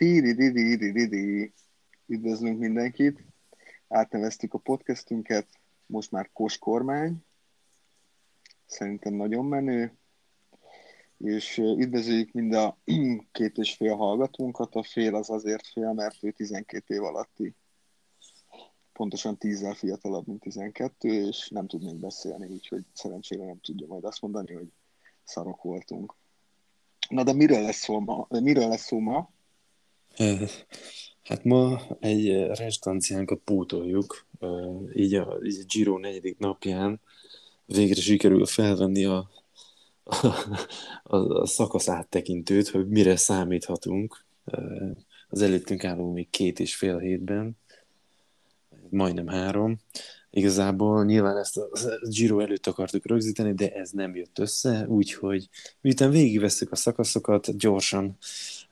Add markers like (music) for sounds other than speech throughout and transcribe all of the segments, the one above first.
Tíri-di-di-di-di-di. Üdvözlünk mindenkit. Átneveztük a podcastünket, most már Kos kormány. Szerintem nagyon menő. És üdvözöljük mind a (clears throat) két és fél hallgatónkat. A fél az azért fél, mert ő 12 év alatti. Pontosan 10 fiatalabb, mint 12, és nem tud még beszélni, úgyhogy szerencsére nem tudja majd azt mondani, hogy szarok voltunk. Na de miről lesz szó ma? Miről lesz szó ma? Hát ma egy restanciánkat pótoljuk, így a, így a Giro negyedik napján végre sikerül felvenni a, a, a, szakasz áttekintőt, hogy mire számíthatunk az előttünk álló még két és fél hétben, majdnem három. Igazából nyilván ezt a Giro előtt akartuk rögzíteni, de ez nem jött össze, úgyhogy miután végigveszük a szakaszokat, gyorsan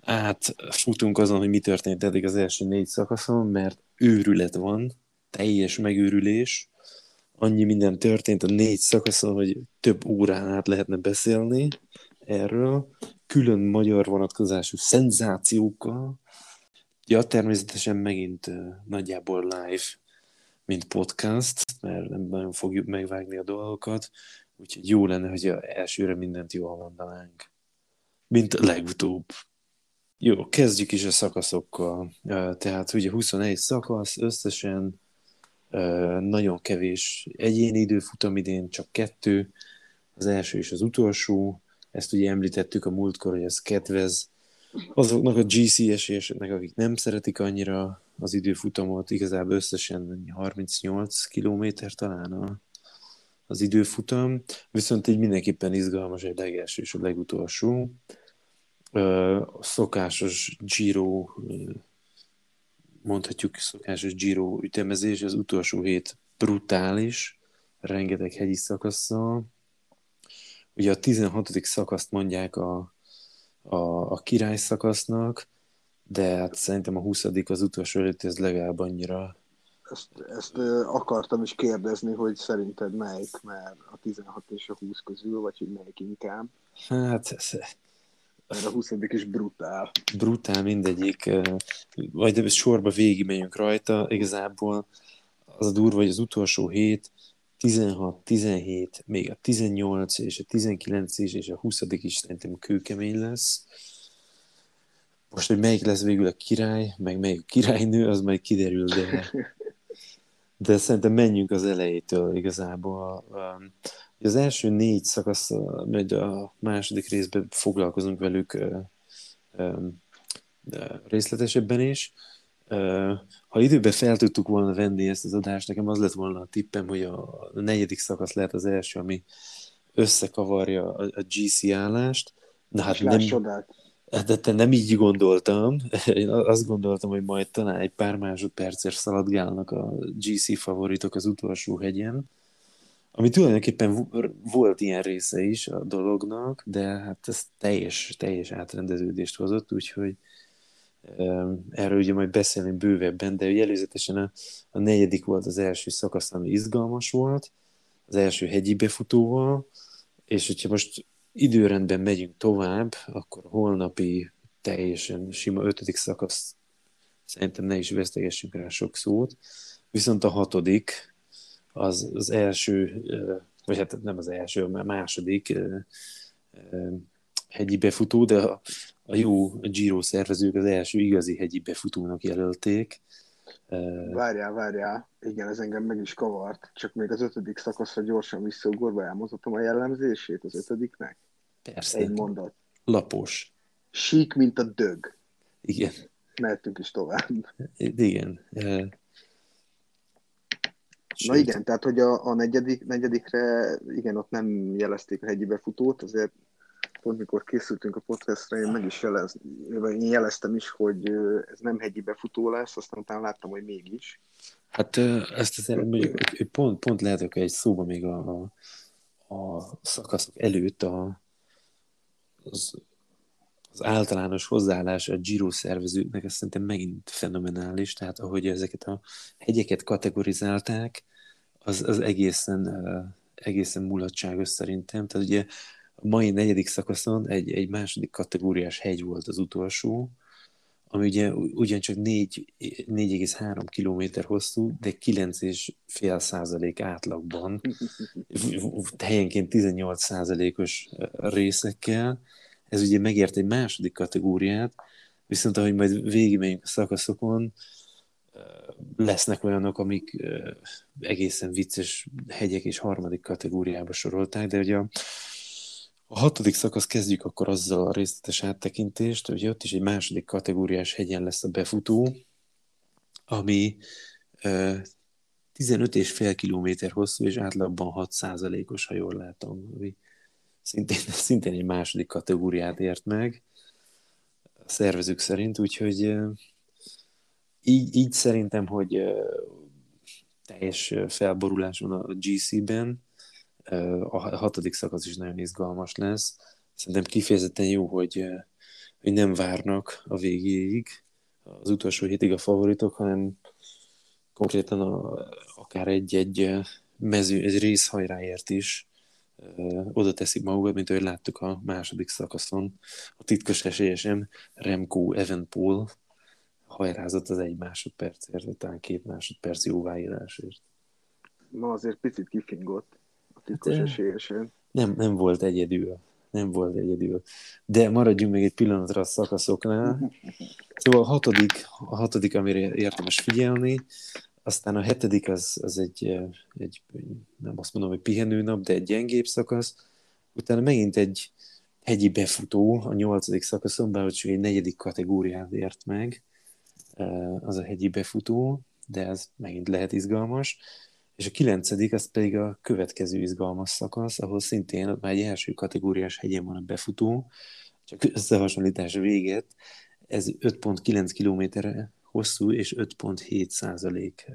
átfutunk azon, hogy mi történt eddig az első négy szakaszon, mert őrület van, teljes megőrülés, annyi minden történt a négy szakaszon, hogy több órán át lehetne beszélni erről, külön magyar vonatkozású szenzációkkal. Ja, természetesen megint nagyjából live, mint podcast, mert nem nagyon fogjuk megvágni a dolgokat, úgyhogy jó lenne, hogy elsőre mindent jól mondanánk. Mint legutóbb. Jó, kezdjük is a szakaszokkal. Tehát ugye 21 szakasz, összesen nagyon kevés egyéni időfutam idén, csak kettő, az első és az utolsó. Ezt ugye említettük a múltkor, hogy ez kedvez azoknak a GC esélyeseknek, akik nem szeretik annyira az időfutamot, igazából összesen 38 kilométer talán a, az időfutam, viszont így mindenképpen izgalmas egy legelső és a legutolsó szokásos Giro, mondhatjuk szokásos Giro ütemezés, az utolsó hét brutális, rengeteg hegyi szakaszsal. Ugye a 16. szakaszt mondják a, a, a király szakasznak, de hát szerintem a 20. az utolsó előtt ez legalább annyira ezt, ezt akartam is kérdezni, hogy szerinted melyik, mert a 16 és a 20 közül, vagy hogy melyik inkább? Hát mert a 20 is brutál. Brutál mindegyik, vagy sorba végigmegyünk rajta, igazából az a durva, hogy az utolsó hét, 16, 17, még a 18 és a 19 is, és a 20 is szerintem kőkemény lesz. Most, hogy melyik lesz végül a király, meg melyik a királynő, az majd kiderül, de, (laughs) de szerintem menjünk az elejétől igazából. Az első négy szakasz, majd a második részben foglalkozunk velük részletesebben is. Ha időben fel tudtuk volna venni ezt az adást, nekem az lett volna a tippem, hogy a negyedik szakasz lehet az első, ami összekavarja a GC állást. Na hát nem, de te nem így gondoltam. (laughs) Én azt gondoltam, hogy majd talán egy pár másodpercet szaladgálnak a GC favoritok az utolsó hegyen ami tulajdonképpen volt ilyen része is a dolognak, de hát ez teljes, teljes átrendeződést hozott, úgyhogy erről ugye majd beszélni bővebben, de előzetesen a, a negyedik volt az első szakasz, ami izgalmas volt, az első hegyi befutóval, és hogyha most időrendben megyünk tovább, akkor holnapi teljesen sima ötödik szakasz szerintem ne is vesztegessünk rá sok szót, viszont a hatodik, az, az első, vagy hát nem az első, a második hegyi befutó, de a, a jó Giro szervezők az első igazi hegyi befutónak jelölték. Várjál, várjál, igen, ez engem meg is kavart, csak még az ötödik szakaszra gyorsan visszaugorva elmondhatom a jellemzését az ötödiknek. Persze. Egy mondat. Lapos. Sík, mint a dög. Igen. Mehetünk is tovább. Igen. Na igen, tehát hogy a, a negyedik, negyedikre, igen, ott nem jelezték a hegyi befutót, azért pont mikor készültünk a podcastra, én meg is jelez, én jeleztem is, hogy ez nem hegyi befutó lesz, aztán utána láttam, hogy mégis. Hát ezt azért mondjuk, pont, pont lehet, hogy egy szóba még a, a, a szakaszok előtt a, az, az általános hozzáállás a Giro szervezőknek, ez szerintem megint fenomenális, tehát ahogy ezeket a hegyeket kategorizálták, az, az egészen, egészen mulatságos szerintem. Tehát ugye a mai negyedik szakaszon egy, egy második kategóriás hegy volt az utolsó, ami ugye ugyancsak 4,3 km hosszú, de 9,5 százalék átlagban, (laughs) helyenként 18 százalékos részekkel. Ez ugye megért egy második kategóriát, viszont ahogy majd végigmegyünk a szakaszokon, lesznek olyanok, amik egészen vicces hegyek és harmadik kategóriába sorolták, de ugye a, a hatodik szakasz kezdjük akkor azzal a részletes áttekintést, hogy ott is egy második kategóriás hegyen lesz a befutó, ami 15,5 km hosszú, és átlagban 6 os ha jól látom, ami szintén, (laughs) szintén egy második kategóriát ért meg a szervezők szerint, úgyhogy így, így szerintem, hogy teljes felborulás van a GC-ben, a hatodik szakasz is nagyon izgalmas lesz. Szerintem kifejezetten jó, hogy, hogy nem várnak a végéig, az utolsó hétig a favoritok, hanem konkrétan a, akár egy-egy mező, egy részhajráért is oda teszik magukat, mint ahogy láttuk a második szakaszon. A titkos esélyesem Remco Evenpol hajrázott az egy másodpercért, talán két másodperc jóváírásért. Ma azért picit kifingott a titkos hát, esélyesen. Nem, nem volt egyedül. Nem volt egyedül. De maradjunk még egy pillanatra a szakaszoknál. (laughs) Szóval a hatodik, a hatodik amire érdemes figyelni, aztán a hetedik az, az egy, egy, nem azt mondom, hogy pihenő nap, de egy gyengébb szakasz. Utána megint egy hegyi befutó a nyolcadik szakaszon, bár csak egy negyedik kategóriát ért meg az a hegyi befutó, de ez megint lehet izgalmas. És a kilencedik, az pedig a következő izgalmas szakasz, ahol szintén már egy első kategóriás hegyen van a befutó, csak összehasonlítás véget, ez 5.9 km hosszú és 5.7 százalék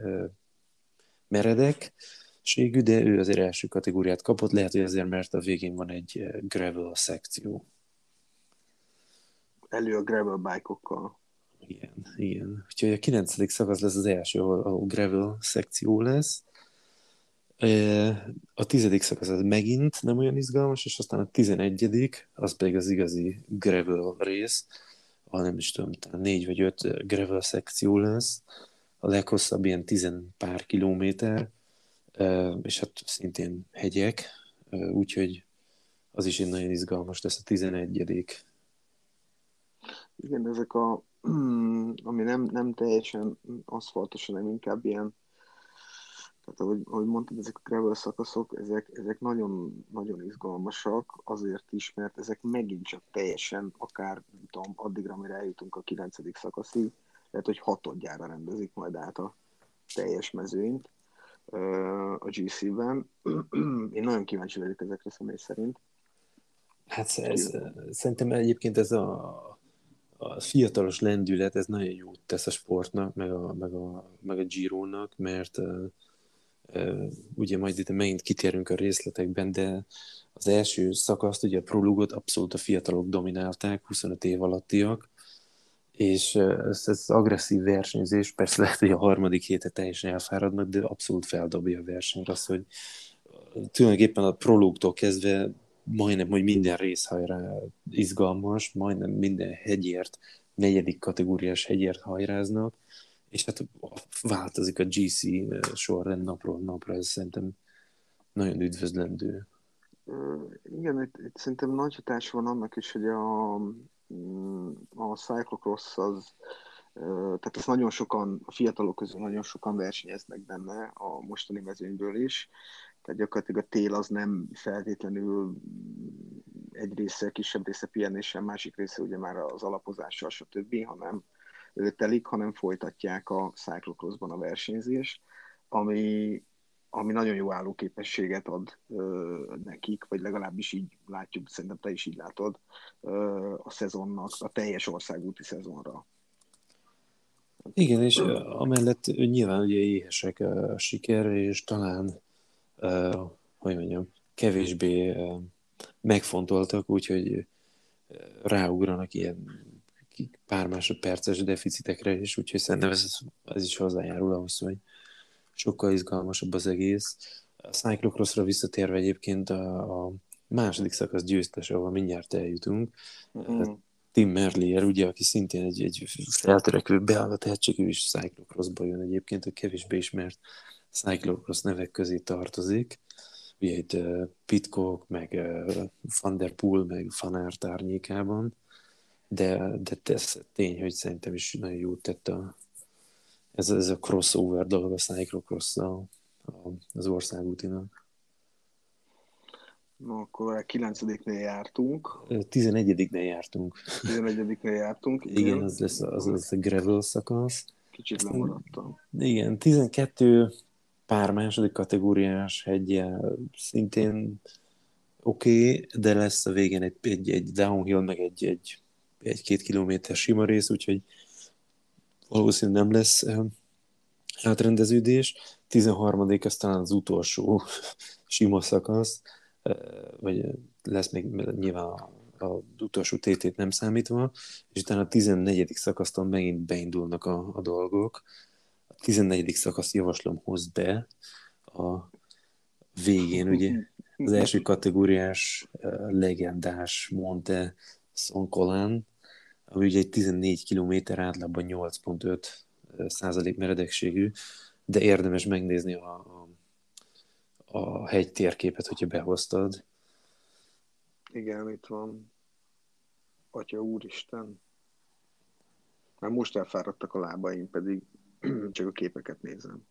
meredek, ségű, de ő azért első kategóriát kapott, lehet, hogy azért, mert a végén van egy gravel szekció. Elő a gravel bike-okkal. Igen, igen. Úgyhogy a kilencedik szakasz lesz az első, ahol, ahol gravel szekció lesz. A tizedik szakasz az megint nem olyan izgalmas, és aztán a tizenegyedik, az pedig az igazi gravel rész, ahol nem is tudom, négy vagy öt gravel szekció lesz. A leghosszabb ilyen tizen pár kilométer, és hát szintén hegyek, úgyhogy az is egy nagyon izgalmas lesz a tizenegyedik. Igen, ezek a (clears throat) ami nem, nem teljesen aszfaltos, hanem inkább ilyen, tehát ahogy, ahogy mondtad, ezek a gravel szakaszok, ezek, ezek nagyon, nagyon izgalmasak, azért is, mert ezek megint csak teljesen, akár nem tudom, addigra, amire eljutunk a 9. szakaszig, lehet, hogy hatodjára rendezik majd át a teljes mezőnyt a GC-ben. (clears throat) Én nagyon kíváncsi vagyok ezekre személy szerint. Hát ez, szerintem egyébként ez a a fiatalos lendület, ez nagyon jót tesz a sportnak, meg a, meg a, meg a Girónak, mert uh, uh, ugye majd itt megint kitérünk a részletekben, de az első szakaszt, ugye a prologot abszolút a fiatalok dominálták, 25 év alattiak, és ez, ez agresszív versenyzés, persze lehet, hogy a harmadik héten teljesen elfáradnak, de abszolút feldobja a versenyt az, hogy tulajdonképpen a prológtól kezdve majdnem, hogy minden részhajrá izgalmas, majdnem minden hegyért, negyedik kategóriás hegyért hajráznak, és hát változik a GC sorrend napról napra, ez szerintem nagyon üdvözlendő. Igen, itt, itt szerintem nagy hatás van annak is, hogy a, a cyclocross az, tehát az nagyon sokan, a fiatalok közül nagyon sokan versenyeznek benne a mostani mezőnyből is, tehát gyakorlatilag a tél az nem feltétlenül egy része, kisebb része pihenéssel, másik része ugye már az alapozással, stb., hanem telik, hanem folytatják a cyclocrossban a versenyzést, ami, ami nagyon jó állóképességet ad ö, nekik, vagy legalábbis így látjuk, szerintem te is így látod, ö, a szezonnak, a teljes országúti szezonra. Igen, és amellett nyilván ugye éhesek a sikerre, és talán uh, hogy mondjam, kevésbé uh, megfontoltak, úgyhogy ráugranak ilyen pár másodperces deficitekre is, úgyhogy szerintem ez, ez is hozzájárul ahhoz, hogy sokkal izgalmasabb az egész. A Cyclocrossra visszatérve egyébként a, a második szakasz győztes, ahol mindjárt eljutunk. Mm. Tim Merlier, ugye, aki szintén egy, egy feltörekvő, beállva tehetségű is cyclocrossba jön egyébként, hogy kevésbé ismert cyclocross nevek közé tartozik. Ugye itt uh, Pitcock, meg uh, Van Der Poel, meg Van Aert árnyékában, de, de ez tény, hogy szerintem is nagyon jót tett a, ez, ez a crossover dolog a cyclocross az országútinak. No, akkor a 9 jártunk. 11-nél jártunk. 11-nél jártunk, (laughs) igen. igen, az lesz, az lesz a gravel szakasz. Kicsit lemaradtam. Igen, 12 pár második kategóriás hegyel szintén oké, okay, de lesz a végén egy, egy, egy downhill, meg egy, egy, egy-két kilométer sima rész, úgyhogy valószínűleg nem lesz átrendeződés. 13 aztán az utolsó (laughs) sima szakasz, vagy lesz még nyilván az utolsó TT-t nem számítva, és utána a 14. szakasztól megint beindulnak a, a dolgok. A 14. szakasz javaslom hozd be a végén, ugye az első kategóriás legendás Monte Sonkolán, ami ugye egy 14 km átlagban 8.5 százalék meredekségű, de érdemes megnézni a, a, a hegy térképet, hogyha behoztad. Igen, itt van. Atya úristen. Már most elfáradtak a lábaim, pedig (clears throat) csak a képeket nézem.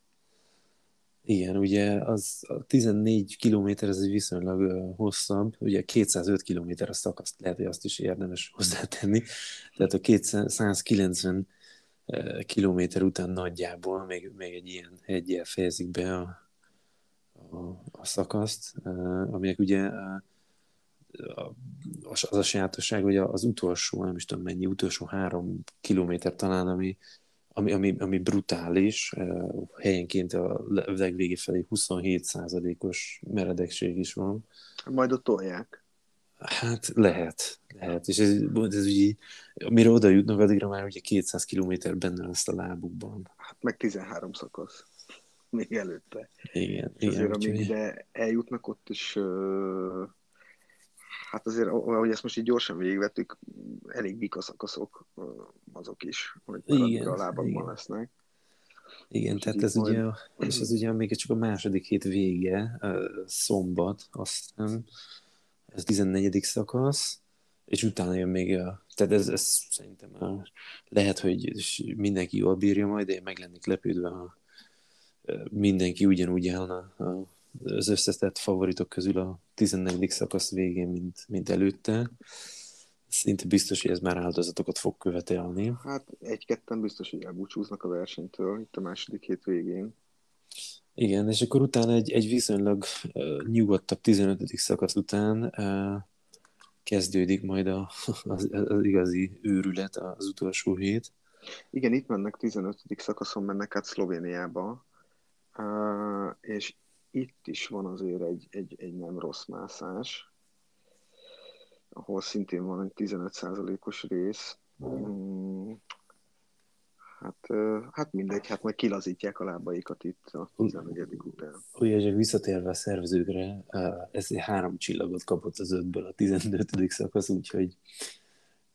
Igen, ugye az a 14 km ez egy viszonylag hosszabb, ugye 205 km a szakaszt lehet, hogy azt is érdemes (laughs) hozzátenni. Tehát a 290 uh, kilométer után nagyjából még, még egy ilyen hegyel fejezik be a, a, a szakaszt, aminek ugye az a sajátosság, hogy az utolsó, nem is tudom mennyi, utolsó három kilométer talán, ami ami, ami, ami brutális, helyenként a legvége felé 27%-os meredekség is van. Majd ott tolják. Hát lehet, lehet. És ez, ez ugye, mire oda jutnak, addigra már ugye 200 km benne lesz a lábukban. Hát meg 13 szakasz. Még előtte. Igen. És igen azért, amíg ide eljutnak, ott is uh, hát azért, ahogy ezt most így gyorsan végigvettük, elég bika szakaszok azok is, hogy igen, a lábakban igen. lesznek. Igen, és tehát ez majd... ugye, és ez ugye még csak a második hét vége, szombat, aztán ez 14. szakasz, és utána jön még a, tehát ez, ez szerintem a, lehet, hogy mindenki jól bírja majd, de én meg lennék lepődve, ha mindenki ugyanúgy állna a az összetett favoritok közül a 14. szakasz végén, mint, mint előtte. Szinte biztos, hogy ez már áldozatokat fog követelni. Hát egy-ketten biztos, hogy elbúcsúznak a versenytől itt a második hét végén. Igen, és akkor utána egy, egy viszonylag uh, nyugodtabb 15. szakasz után uh, kezdődik majd a, (laughs) az, az igazi őrület, az utolsó hét. Igen, itt mennek 15. szakaszon, mennek át Szlovéniába, uh, és itt is van azért egy, egy, egy nem rossz mászás, ahol szintén van egy 15%-os rész. Hmm. Hát, hát mindegy, hát majd kilazítják a lábaikat itt a 14. után. Ugye, csak visszatérve a szervezőkre, ez három csillagot kapott az ötből a 15. szakasz, úgyhogy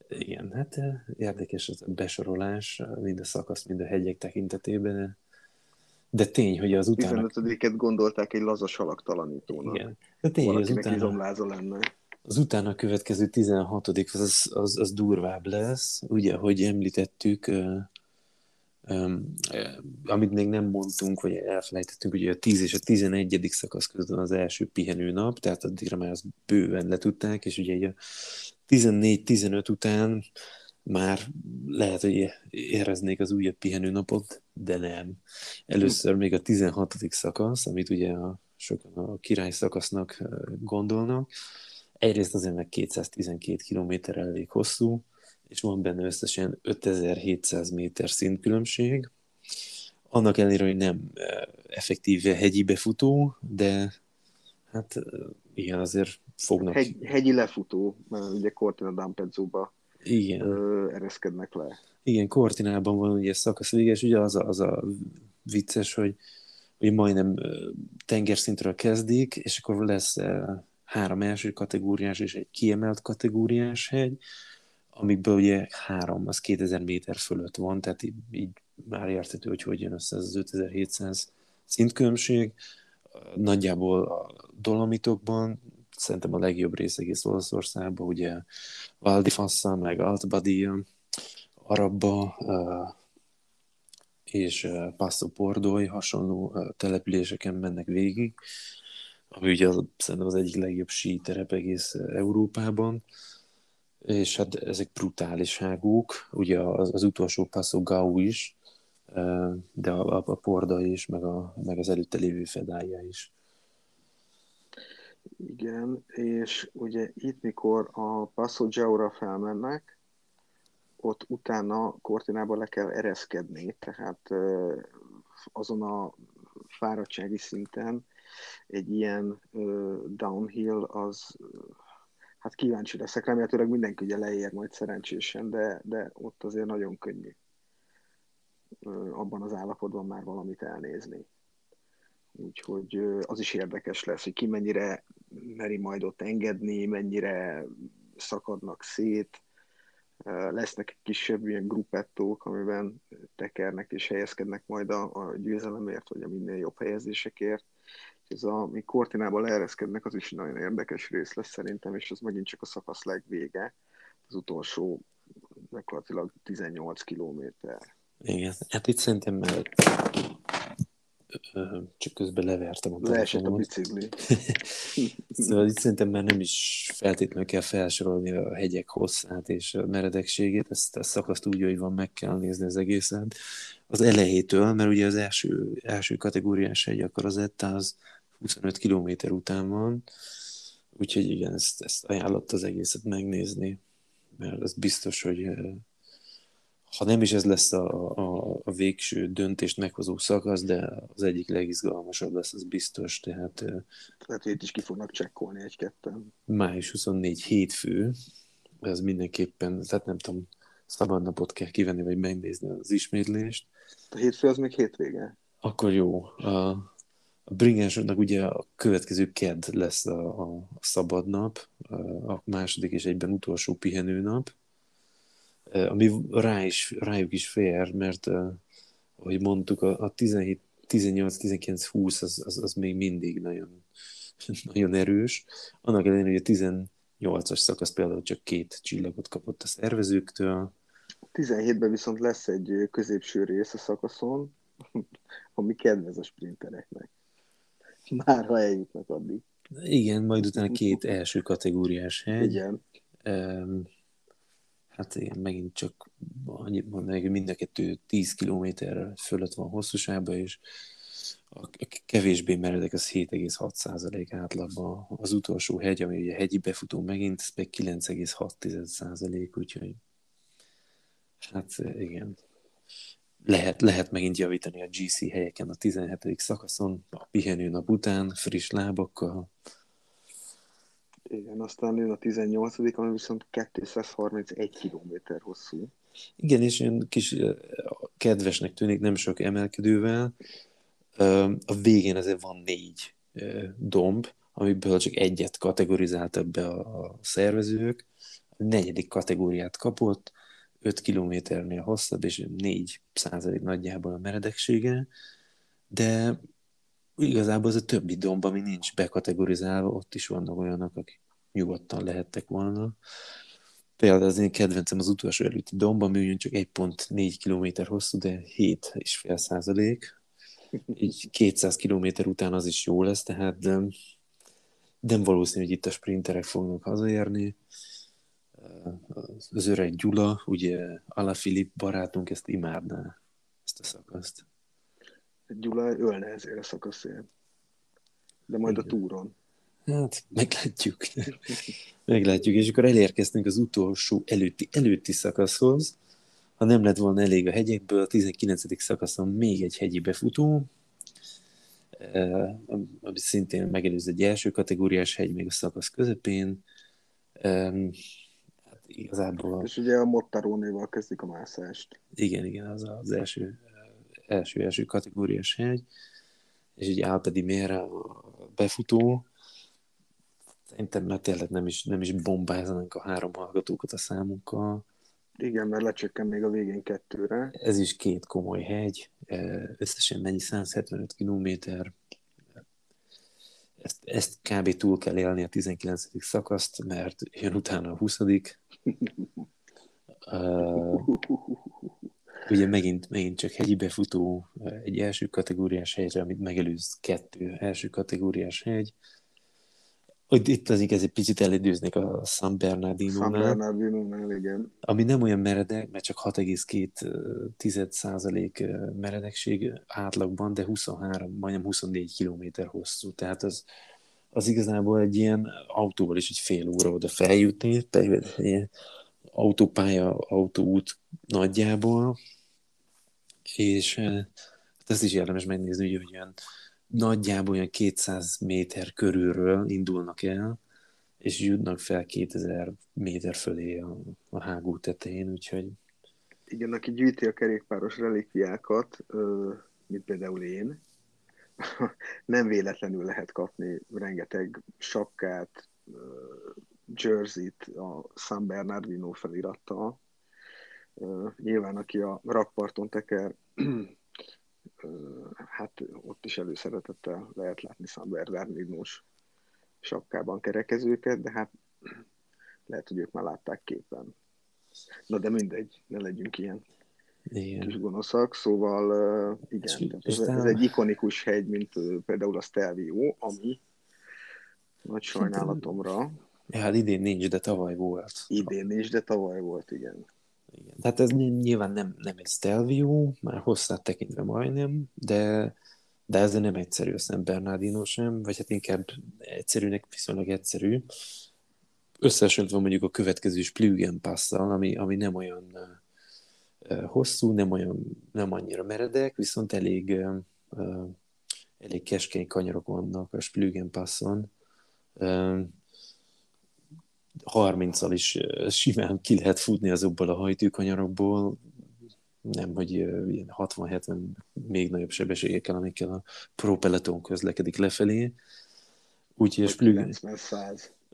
igen, hát érdekes az a besorolás, mind a szakasz, mind a hegyek tekintetében. De tény, hogy az utána... 15-et gondolták egy lazas halaktalanítónak. Igen. De tény, hogy az utána... lenne. Az utána következő 16 az, az, az, durvább lesz. Ugye, hogy említettük, uh, um, uh, amit még nem mondtunk, vagy elfelejtettünk, ugye a 10 és a 11. szakasz között az első pihenő nap, tehát addigra már azt bőven letudták, és ugye a 14-15 után már lehet, hogy éreznék az újabb pihenőnapot, de nem. Először még a 16. szakasz, amit ugye a, sokan a király szakasznak gondolnak. Egyrészt azért meg 212 km elég hosszú, és van benne összesen 5700 méter szintkülönbség. Annak ellenére, hogy nem effektíve hegyi befutó, de hát igen, azért fognak... Hegy, hegyi lefutó, mert ugye Cortina d'Ampezzo-ba igen. Ö, ereszkednek le. Igen, Kortinában van ugye szakasz és ugye az a, az a vicces, hogy, hogy majdnem tengerszintről kezdik, és akkor lesz három első kategóriás és egy kiemelt kategóriás hegy, amikből ugye három, az 2000 méter fölött van, tehát így, így már érthető, hogy hogy jön össze az 5700 szintkülönbség. Nagyjából a Dolomitokban szerintem a legjobb rész egész Olaszországban, ugye Valdifassa, meg Altbadia, Arabba, és Passo Pordoi hasonló településeken mennek végig, ami ugye az, szerintem az egyik legjobb síterep egész Európában, és hát ezek brutáliságúk, ugye az, az utolsó Passo Gau is, de a, a Porda is, meg, a, meg az előtte lévő fedája is. Igen, és ugye itt, mikor a Passo Giaura felmennek, ott utána Kortinába le kell ereszkedni, tehát azon a fáradtsági szinten egy ilyen downhill az hát kíváncsi leszek, remélhetőleg mindenki ugye leér majd szerencsésen, de, de ott azért nagyon könnyű abban az állapotban már valamit elnézni. Úgyhogy az is érdekes lesz, hogy ki mennyire meri majd ott engedni, mennyire szakadnak szét. Lesznek kisebb ilyen gruppettók, amiben tekernek és helyezkednek majd a, a győzelemért, vagy a minél jobb helyezésekért. Ez a, mi Kortinában leereszkednek, az is nagyon érdekes rész lesz szerintem, és az megint csak a szakasz legvége, az utolsó gyakorlatilag 18 kilométer. Igen, hát itt szerintem már csak közben levertem a Leesett a bicikli. (laughs) szóval itt szerintem már nem is feltétlenül kell felsorolni a hegyek hosszát és a meredekségét, ezt a szakaszt úgy, hogy van, meg kell nézni az egészet. Az elejétől, mert ugye az első, első kategóriás hegy, akkor az ETA az 25 km után van, úgyhogy igen, ezt, ezt ajánlott az egészet megnézni, mert az biztos, hogy ha nem is ez lesz a, a, a végső döntést meghozó szakasz, de az egyik legizgalmasabb lesz, az biztos. Tehát, Tehát itt is ki fognak csekkolni egy-ketten. Május 24 hétfő, ez mindenképpen, tehát nem tudom, szabad napot kell kivenni, vagy megnézni az ismétlést. A hétfő az még hétvége? Akkor jó. A, a bringásoknak ugye a következő kedd lesz a, a, a szabad nap, a második és egyben utolsó pihenőnap, ami rá is, rájuk is fér, mert ahogy mondtuk, a, a 17, 18, 19, 20 az, az, az még mindig nagyon, (laughs) nagyon erős. Annak ellenére, hogy a 18-as szakasz például csak két csillagot kapott a szervezőktől. 17-ben viszont lesz egy középső rész a szakaszon, (laughs) ami kedvez a sprintereknek. (laughs) Már ha eljutnak addig. Igen, majd utána két első kategóriás hegy. Igen. Um, hát igen, megint csak annyit mondanék, hogy mind a kettő 10 km fölött van hosszúságban, és a kevésbé meredek az 7,6% átlagban. Az utolsó hegy, ami ugye hegyi befutó megint, ez meg 9,6%, úgyhogy hát igen. Lehet, lehet megint javítani a GC helyeken a 17. szakaszon, a pihenő nap után, friss lábakkal, igen, aztán jön a 18 ami viszont 231 km hosszú. Igen, és ilyen kis kedvesnek tűnik, nem sok emelkedővel. A végén azért van négy domb, amiből csak egyet kategorizált be a szervezők. A negyedik kategóriát kapott, 5 kilométernél hosszabb, és 4 százalék nagyjából a meredeksége, de igazából az a többi domb, ami nincs bekategorizálva, ott is vannak olyanok, akik nyugodtan lehettek volna. Például az én kedvencem az utolsó előtti domb, ami ugyan csak 1.4 km hosszú, de 7,5 százalék. Így 200 km után az is jó lesz, tehát de nem valószínű, hogy itt a sprinterek fognak hazaérni. Az öreg Gyula, ugye Filip barátunk ezt imádná, ezt a szakaszt. Gyula ölne ezért a szakaszért. De majd Igen. a túron. Hát, meglátjuk. (laughs) meglátjuk. És akkor elérkeztünk az utolsó előtti, előtti szakaszhoz. Ha nem lett volna elég a hegyekből, a 19. szakaszon még egy hegyi befutó, eh, ami szintén megelőz egy első kategóriás hegy, még a szakasz közepén. Hát igazából... És ugye a Mottarónéval kezdik a mászást. Igen, igen, az az első, első, első kategóriás hegy. És ugye Alpedi Mére a befutó, Szerintem tényleg nem is, nem is bombáznak a három hallgatókat a számunkkal. Igen, mert lecsökken még a végén kettőre. Ez is két komoly hegy, összesen mennyi 175 kilométer. Ezt, ezt kb. túl kell élni a 19. szakaszt, mert jön utána a 20. uh, (laughs) ugye megint, megint csak hegyi befutó, egy első kategóriás hegyre, amit megelőz kettő első kategóriás hegy. Itt az igaz, egy picit elidőznék a San Bernardino-nál. San Bernardino-nál, igen. Ami nem olyan meredek, mert csak 6,2% meredekség átlagban, de 23, majdnem 24 kilométer hosszú. Tehát az, az igazából egy ilyen autóval is egy fél óra oda feljutni, egy autópálya, autóút nagyjából, és ezt is érdemes megnézni, hogy olyan nagyjából olyan 200 méter körülről indulnak el, és jutnak fel 2000 méter fölé a, a hágó tetején, úgyhogy... Igen, aki gyűjti a kerékpáros relikviákat, mint például én, (laughs) nem véletlenül lehet kapni rengeteg sapkát, jersey-t a San Bernardino felirattal. Nyilván, aki a rakparton teker, hát ott is előszeretettel lehet látni San Bernardino-s sapkában kerekezőket, de hát lehet, hogy ők már látták képen. Na de mindegy, ne legyünk ilyen igen. kis gonoszak, szóval igen, és, ez, ez egy ikonikus hegy, mint például a Stelvio, ami nagy sajnálatomra. Ja, hát idén nincs, de tavaly volt. Idén nincs, de tavaly volt, igen. Igen. Tehát ez nyilván nem, nem egy Stelvio, már hosszát tekintve majdnem, de, de ez nem egyszerű a San Bernardino sem, vagy hát inkább egyszerűnek viszonylag egyszerű. Összehasonlítva mondjuk a következő Splügen passzal, ami, ami nem olyan hosszú, nem olyan, nem annyira meredek, viszont elég, elég keskeny kanyarok vannak a Splügen passzon. 30-al is simán ki lehet futni azokból a hajtőkanyarokból, nem, hogy ilyen 60-70 még nagyobb sebességekkel, amikkel a Pro Peloton közlekedik lefelé. Úgyhogy Splügen...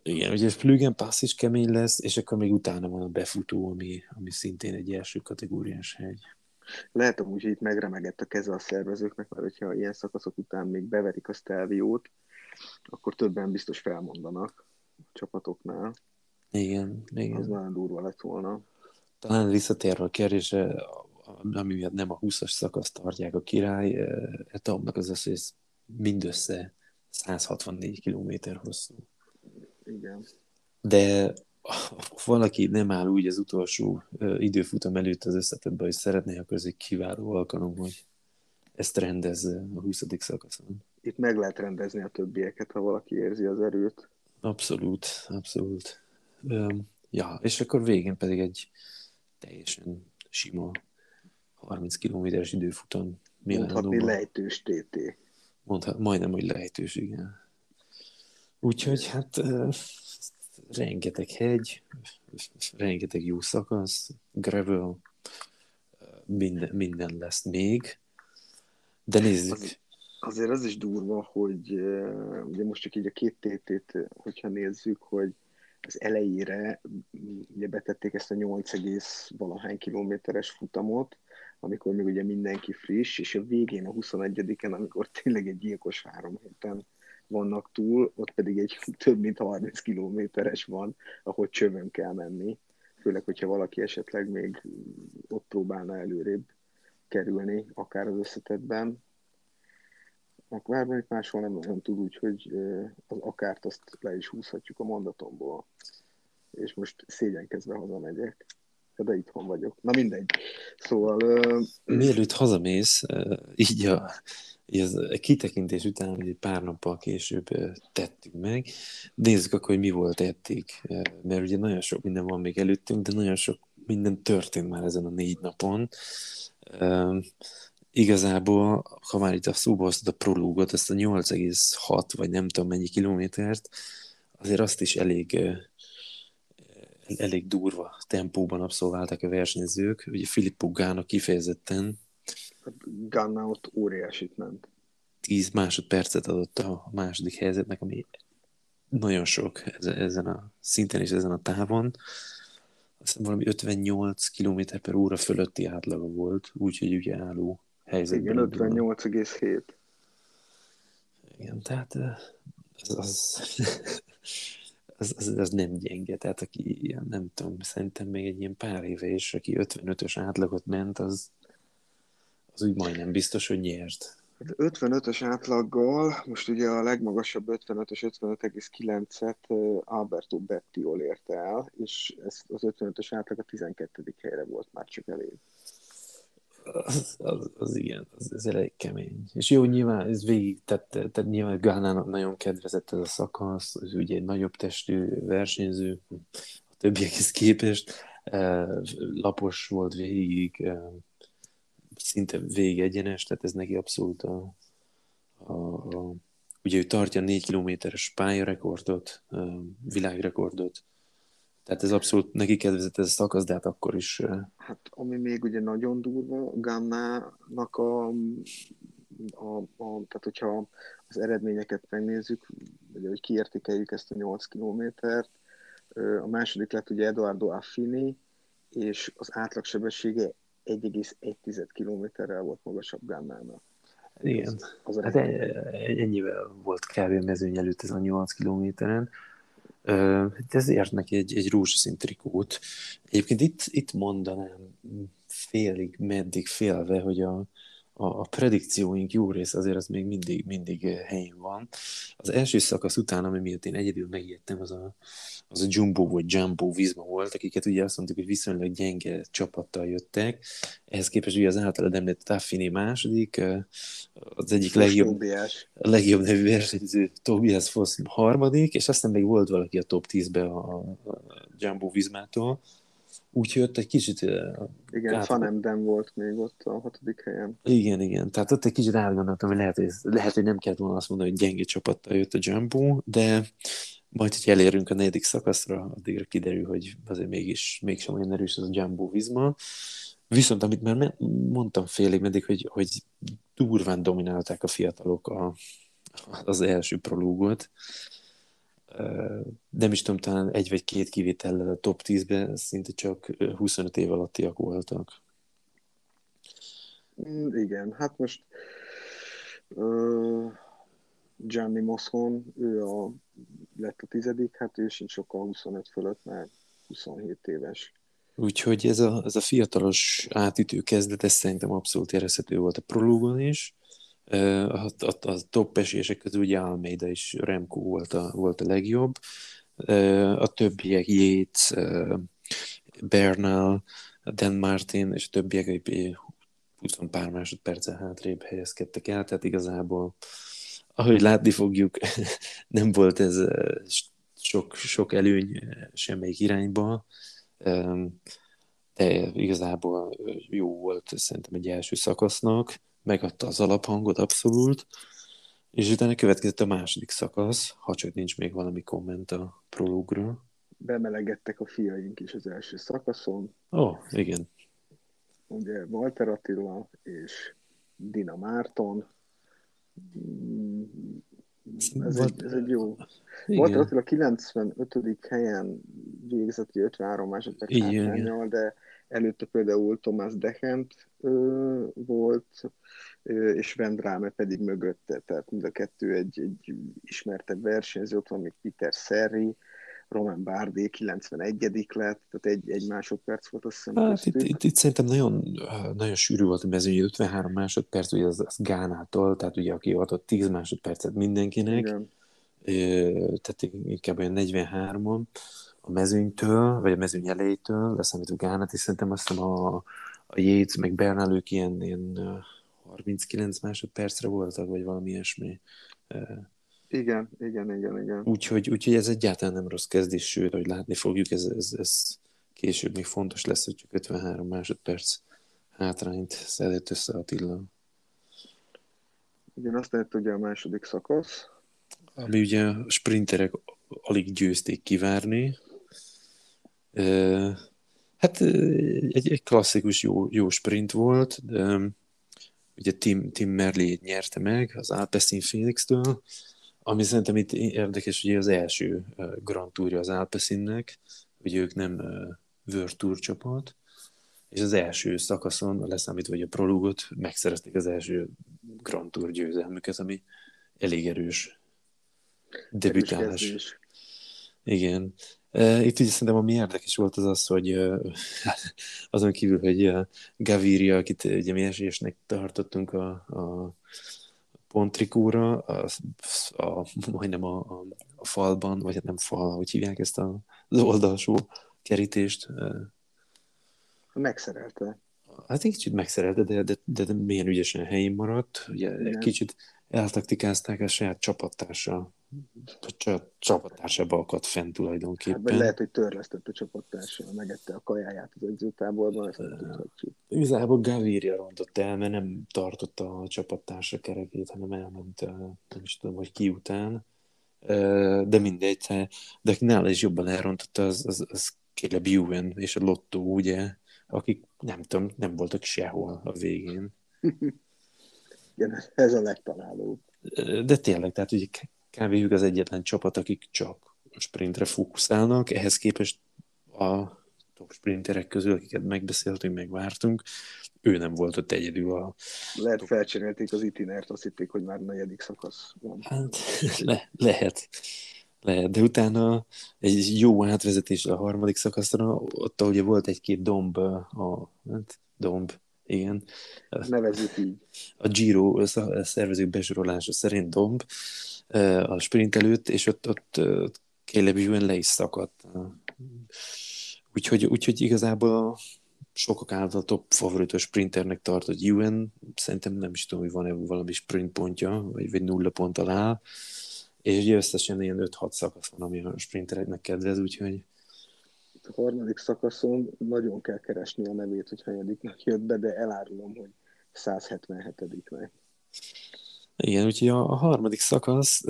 Igen, ugye Splügen Pass is kemény lesz, és akkor még utána van a befutó, ami, ami szintén egy első kategóriás hegy. Lehet amúgy, hogy itt megremegett a keze a szervezőknek, mert hogyha ilyen szakaszok után még beverik a Stelviót, akkor többen biztos felmondanak a csapatoknál. Igen, igen. Az nagyon durva lett volna. Talán visszatérve a kérdésre, ami miatt nem a 20-as szakaszt tartják a király, etapnak az az, hogy ez mindössze 164 km hosszú. Igen. De valaki nem áll úgy az utolsó időfutam előtt az összetetben, hogy szeretné, akkor ez egy kiváló alkalom, hogy ezt rendezze a 20. szakaszon. Itt meg lehet rendezni a többieket, ha valaki érzi az erőt. Abszolút, abszolút. Ja, és akkor végén pedig egy teljesen sima 30 kilométeres időfutam. Mondhatni lejtős TT. Mondhat, majdnem, hogy lejtős, igen. Úgyhogy hát rengeteg hegy, rengeteg jó szakasz, gravel, minden, minden lesz még. De nézzük. Az, azért az is durva, hogy ugye most csak így a két TT-t, hogyha nézzük, hogy az elejére ugye betették ezt a 8, valahány kilométeres futamot, amikor még ugye mindenki friss, és a végén a 21-en, amikor (laughs) tényleg egy gyilkos három héten vannak túl, ott pedig egy (laughs) több mint 30 kilométeres van, ahol csövön kell menni. Főleg, hogyha valaki esetleg még ott próbálna előrébb kerülni, akár az összetetben. Akkor még máshol nem nagyon tud, úgyhogy az akárt azt le is húzhatjuk a mondatomból. És most szégyenkezve hazamegyek. De itthon vagyok. Na mindegy. Szóval... Mielőtt hazamész, így a így az kitekintés után, hogy egy pár nappal később tettünk meg, nézzük akkor, hogy mi volt eddig. Mert ugye nagyon sok minden van még előttünk, de nagyon sok minden történt már ezen a négy napon. Igazából, ha már itt a szóba hoztad a prológot, ezt a 8,6 vagy nem tudom mennyi kilométert, azért azt is elég elég durva tempóban abszolválták a versenyzők. Ugye Filippo Gána kifejezetten Ganna ott óriásit ment. 10 másodpercet adott a második helyzetnek, ami nagyon sok ezen a szinten és ezen a távon. hiszem valami 58 km per óra fölötti átlaga volt, úgyhogy ugye álló helyzetben. Igen, 58,7. Igen, tehát ez, az, az, az, az, nem gyenge. Tehát aki ilyen, nem tudom, szerintem még egy ilyen pár éve is, aki 55-ös átlagot ment, az, az úgy majdnem biztos, hogy nyert. 55-ös átlaggal, most ugye a legmagasabb 55-ös 55,9-et Alberto Bettiol érte el, és ez az 55-ös átlag a 12. helyre volt már csak elég. Az, az, az igen, az, az elég kemény. És jó, nyilván ez végig, tehát, tehát nyilván Gánának nagyon kedvezett ez a szakasz, az ugye egy nagyobb testű versenyző, a többiekhez képest, lapos volt végig, szinte végig egyenes, tehát ez neki abszolút a, a, a ugye ő tartja 4 kilométeres pályarekordot, világrekordot, tehát ez abszolút neki kedvezett ez a szakasz, de hát akkor is... Hát ami még ugye nagyon durva, Gannának a, a, a, tehát hogyha az eredményeket megnézzük, ugye, hogy kiértékeljük ezt a 8 kilométert, a második lett ugye Eduardo Affini, és az átlagsebessége 1,1 kilométerrel volt magasabb Gannának. Igen, az, az hát ennyivel volt kb. mezőny előtt ez a 8 kilométeren. Ezért neki egy, egy rózsaszín trikót. Egyébként itt, itt mondanám félig, meddig félve, hogy a, a, a predikcióink jó része azért az még mindig, mindig eh, helyén van. Az első szakasz után, ami miatt én egyedül megijedtem, az a, az a Jumbo vagy Jumbo Vizma volt, akiket ugye azt mondtuk, hogy viszonylag gyenge csapattal jöttek. Ehhez képest ugye az általad említett Affini második, eh, az egyik legjobb, legjobb nevű versenyző Tobias Foss harmadik, és aztán még volt valaki a top 10-be a, a Jumbo Vizmától. Úgyhogy ott egy kicsit... Igen, át... Fanemden volt még ott a hatodik helyen. Igen, igen. Tehát ott egy kicsit átgondoltam, hogy lehet, hogy, lehet, hogy nem kellett volna azt mondani, hogy gyenge csapattal jött a Jumbo, de majd, hogy elérünk a negyedik szakaszra, addigra kiderül, hogy azért mégis mégsem olyan erős az a Jumbo Vizma. Viszont amit már mondtam félig meddig, hogy, hogy durván dominálták a fiatalok a, az első prológot, nem is tudom, talán egy vagy két kivétellel a top 10-ben szinte csak 25 év alattiak voltak. Mm, igen, hát most uh, Gianni Moszon, ő a, lett a tizedik, hát ő sincs sokkal 25 fölött, mert 27 éves. Úgyhogy ez a, ez a fiatalos átütő kezdet, ez szerintem abszolút érezhető volt a prológon is. A, a, a top esélyesek közül ugye Almeida és Remco volt a, volt a legjobb. A többiek Yates, Bernal, Dan Martin és a többiek 20 pár másodperccel hátrébb helyezkedtek el, tehát igazából ahogy látni fogjuk, (laughs) nem volt ez sok, sok előny semmelyik irányba, de igazából jó volt szerintem egy első szakasznak megadta az alaphangot abszolút, és utána következett a második szakasz, ha csak nincs még valami komment a prológra. Bemelegettek a fiaink is az első szakaszon. Ó, oh, igen. Ugye Walter Attila és Dina Márton. Ez, egy, ez egy jó. Igen. Walter Attila 95. helyen végzett 53 másodperc de előtte például Thomas Dechent ö, volt, és Vendráme pedig mögötte, tehát mind a kettő egy, egy ismertebb versenyző, ott van még Peter Szerri, Roman Bardé 91 lett, tehát egy, egy másodperc volt azt hiszem. Hát itt, itt, itt, szerintem nagyon, nagyon sűrű volt a mezőny, 53 másodperc, ugye az, az Gánától, tehát ugye aki adott 10 másodpercet mindenkinek, Igen. tehát inkább olyan 43-on, a mezőnytől, vagy a mezőny elejétől, leszámítva Gánát, és szerintem azt hiszem a, a Yates, meg Bernal ők ilyen, ilyen 39 másodpercre voltak, vagy valami ilyesmi. Igen, igen, igen, igen. Úgyhogy, úgyhogy ez egyáltalán nem rossz kezdés, sőt, hogy látni fogjuk, ez, ez, ez később még fontos lesz, hogy csak 53 másodperc hátrányt szedett össze Attila. Igen, azt lehet, hogy a második szakasz. Ami ugye a sprinterek alig győzték kivárni, Hát egy, egy klasszikus jó, jó sprint volt, de ugye Tim, Tim Merley nyerte meg az Alpecin Phoenix-től, ami szerintem itt érdekes, hogy az első Grand Tourja az Alpecinnek, ugye ők nem World Tour csapat, és az első szakaszon, leszámítva, hogy a prologot, megszerezték az első Grand Tour győzelmüket, ami elég erős debütálás. Igen. Itt ugye szerintem ami érdekes volt az az, hogy (laughs) azon kívül, hogy Gaviria, akit ugye mi esésnek tartottunk a, a pontrikóra, a, a, majdnem a, a, a falban, vagy hát nem fal, hogy hívják ezt a, az oldalsó kerítést. Megszerelte. Hát egy kicsit megszerelte, de, de, de, de milyen ügyesen helyén maradt. Ugye egy kicsit eltaktikázták a saját csapattársa csapattársába akadt fent tulajdonképpen. Hát, vagy lehet, hogy törlesztett a csapattársa, megette a kajáját az edzőtáborban, ezt nem tudhatjuk. Igazából Gaviria rontott el, mert nem tartotta a csapattársa kerekét, hanem elment, nem is tudom, hogy ki után. De mindegy, de nála is jobban elrontotta, az, az, az Caleb Ewan és a Lotto, ugye, akik nem tudom, nem voltak sehol a végén. (laughs) Igen, ez a legtalálóbb. De tényleg, tehát ugye kb. az egyetlen csapat, akik csak a sprintre fókuszálnak, ehhez képest a top sprinterek közül, akiket megbeszéltünk, megvártunk, ő nem volt ott egyedül a... Lehet top... felcserélték az itinert, azt hitték, hogy már negyedik szakasz van. Hát, (laughs) le, lehet. Lehet, de utána egy jó átvezetés a harmadik szakaszra, ott ugye volt egy-két domb, a, hát, domb, igen. Nevezzük így. A Giro szervezők besorolása szerint domb, a sprint előtt, és ott, ott Caleb Ewan le is szakadt. Úgyhogy, úgyhogy igazából sokak által top favoritos sprinternek tartott Ewan, szerintem nem is tudom, hogy van-e valami sprint pontja, vagy, vagy nulla pont alá, és ugye összesen ilyen 5-6 szakasz van, ami a sprintereknek kedvez, úgyhogy a harmadik szakaszon nagyon kell keresni a nevét, hogy hanyadiknak jött be, de elárulom, hogy 177 meg. Igen, úgyhogy a, a harmadik szakasz,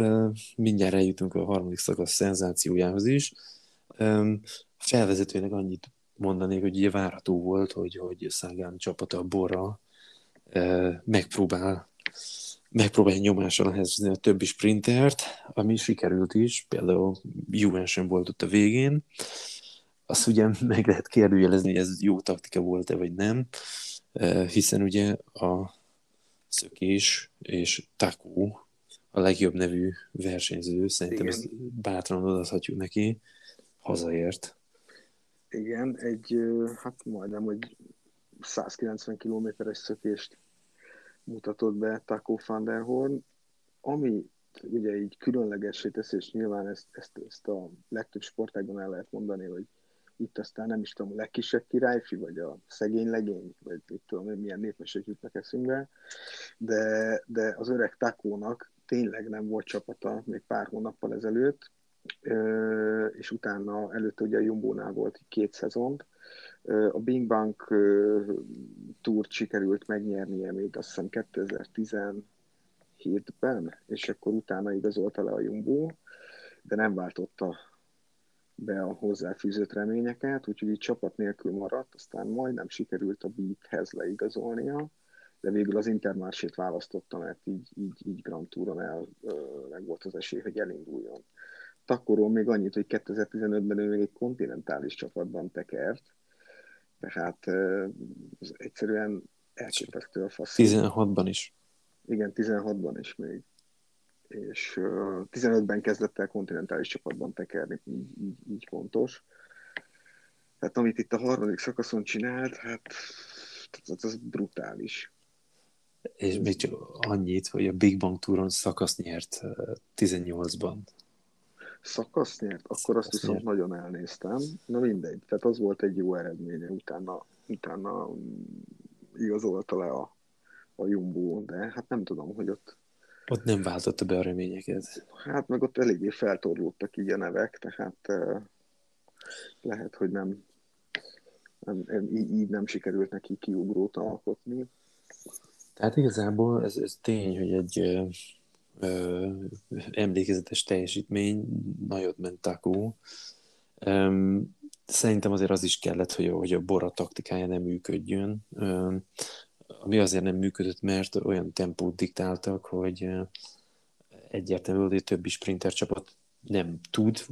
mindjárt eljutunk a harmadik szakasz szenzációjához is. Felvezetőnek annyit mondanék, hogy ugye várható volt, hogy, hogy Szágán csapata a Borra megpróbál megpróbálja nyomással helyezni a többi sprintert, ami sikerült is, például Juven volt ott a végén. Azt ugye (laughs) meg lehet kérdőjelezni, hogy ez jó taktika volt-e, vagy nem, hiszen ugye a Szökés és Takú a legjobb nevű versenyző, szerintem Igen. ezt bátran adhatjuk neki, hazaért. Igen, egy, hát majdnem, hogy 190 kilométeres szökést mutatott be Taco van der Horn, ami ugye így különlegessé teszi, és nyilván ezt, ezt, ezt a legtöbb sportágban el lehet mondani, hogy itt aztán nem is tudom, a legkisebb királyfi, vagy a szegény legény, vagy mit tudom hogy milyen népmesek jutnak eszünkbe, de, de az öreg Takónak tényleg nem volt csapata még pár hónappal ezelőtt, és utána előtte ugye a Jumbo-nál volt két szezont. A Bing Bang túrt sikerült megnyernie még azt hiszem 2017-ben, és akkor utána igazolta le a Jumbo, de nem váltotta be a hozzáfűzött reményeket, úgyhogy így csapat nélkül maradt, aztán majdnem sikerült a Beathez leigazolnia, de végül az Intermarsét választotta, mert így, így, így Grand Touron el meg volt az esély, hogy elinduljon. Takorról még annyit, hogy 2015-ben ő még egy kontinentális csapatban tekert, tehát ez egyszerűen elképesztő a fasz. 16-ban is. Igen, 16-ban is még és 15-ben kezdett el kontinentális csapatban tekerni, így, így, így fontos. Tehát amit itt a harmadik szakaszon csinált, hát az, az brutális. És még csak annyit, hogy a Big Bang Touron szakasz nyert 18-ban. Szakasz nyert? Akkor szakasz azt viszont nyert. nagyon elnéztem. Na mindegy, tehát az volt egy jó eredménye, utána, utána igazolta le a, a Jumbo, de hát nem tudom, hogy ott ott nem váltotta be a reményeket. Hát meg ott eléggé feltorlódtak így a nevek, tehát uh, lehet, hogy nem, nem így, így nem sikerült neki kiugrót alkotni. Tehát igazából ez, ez tény, hogy egy ö, ö, emlékezetes teljesítmény, nagyot ment Taku. Szerintem azért az is kellett, hogy, hogy a Bora taktikája nem működjön ami azért nem működött, mert olyan tempót diktáltak, hogy egyértelmű, hogy a többi sprinter csapat nem tud,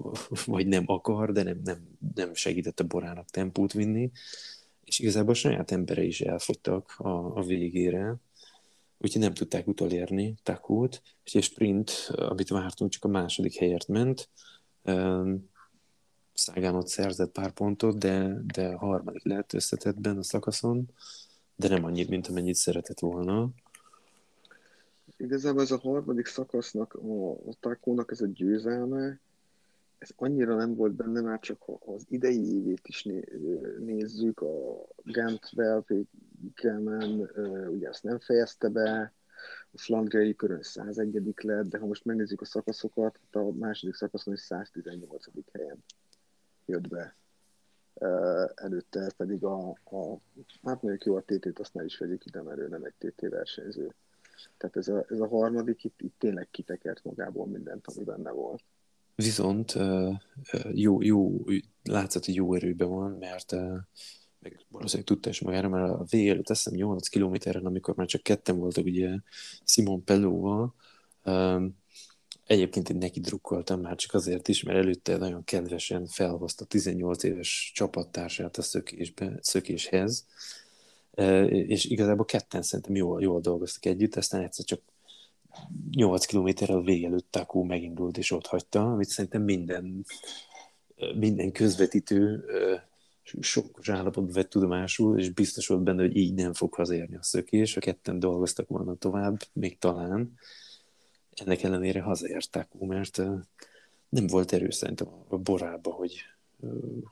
vagy nem akar, de nem, nem, nem segített a borának tempót vinni, és igazából a saját embere is elfogytak a, a végére, úgyhogy nem tudták utolérni Takót, és egy sprint, amit vártunk, csak a második helyért ment. Szágán ott szerzett pár pontot, de, de a harmadik lett összetettben a szakaszon, de nem annyit, mint amennyit szeretett volna. Igazából ez a harmadik szakasznak, a, a ez a győzelme, ez annyira nem volt benne, már csak ha az idei évét is nézzük, a Gant Velvégemen, ugye ezt nem fejezte be, a flandriai körön 101 lett, de ha most megnézzük a szakaszokat, a második szakaszon is 118. helyen jött be. Előtte pedig a, a hát mondjuk jó a TT-t, azt ne is vegyük ide, mert ő nem egy TT versenyző. Tehát ez a, ez a harmadik itt, itt tényleg kitekert magából mindent, ami benne volt. Viszont jó, jó, látszott, hogy jó erőben van, mert meg valószínűleg tudta is magára, mert a vége előtt azt hiszem 8 kilométeren, amikor már csak ketten voltak ugye Simon Pellóval, egyébként én neki drukkoltam már csak azért is, mert előtte nagyon kedvesen felhozta 18 éves csapattársát a szökésbe, szökéshez, és igazából ketten szerintem jól, jól dolgoztak együtt, aztán egyszer csak 8 kilométerrel a vége előtt Takó megindult és ott hagyta, amit szerintem minden, minden közvetítő sokkos állapotban vett tudomásul, és biztos volt benne, hogy így nem fog hazérni a szökés. A ketten dolgoztak volna tovább, még talán. Ennek ellenére hazaért Takó, mert nem volt erő szerintem a borába, hogy,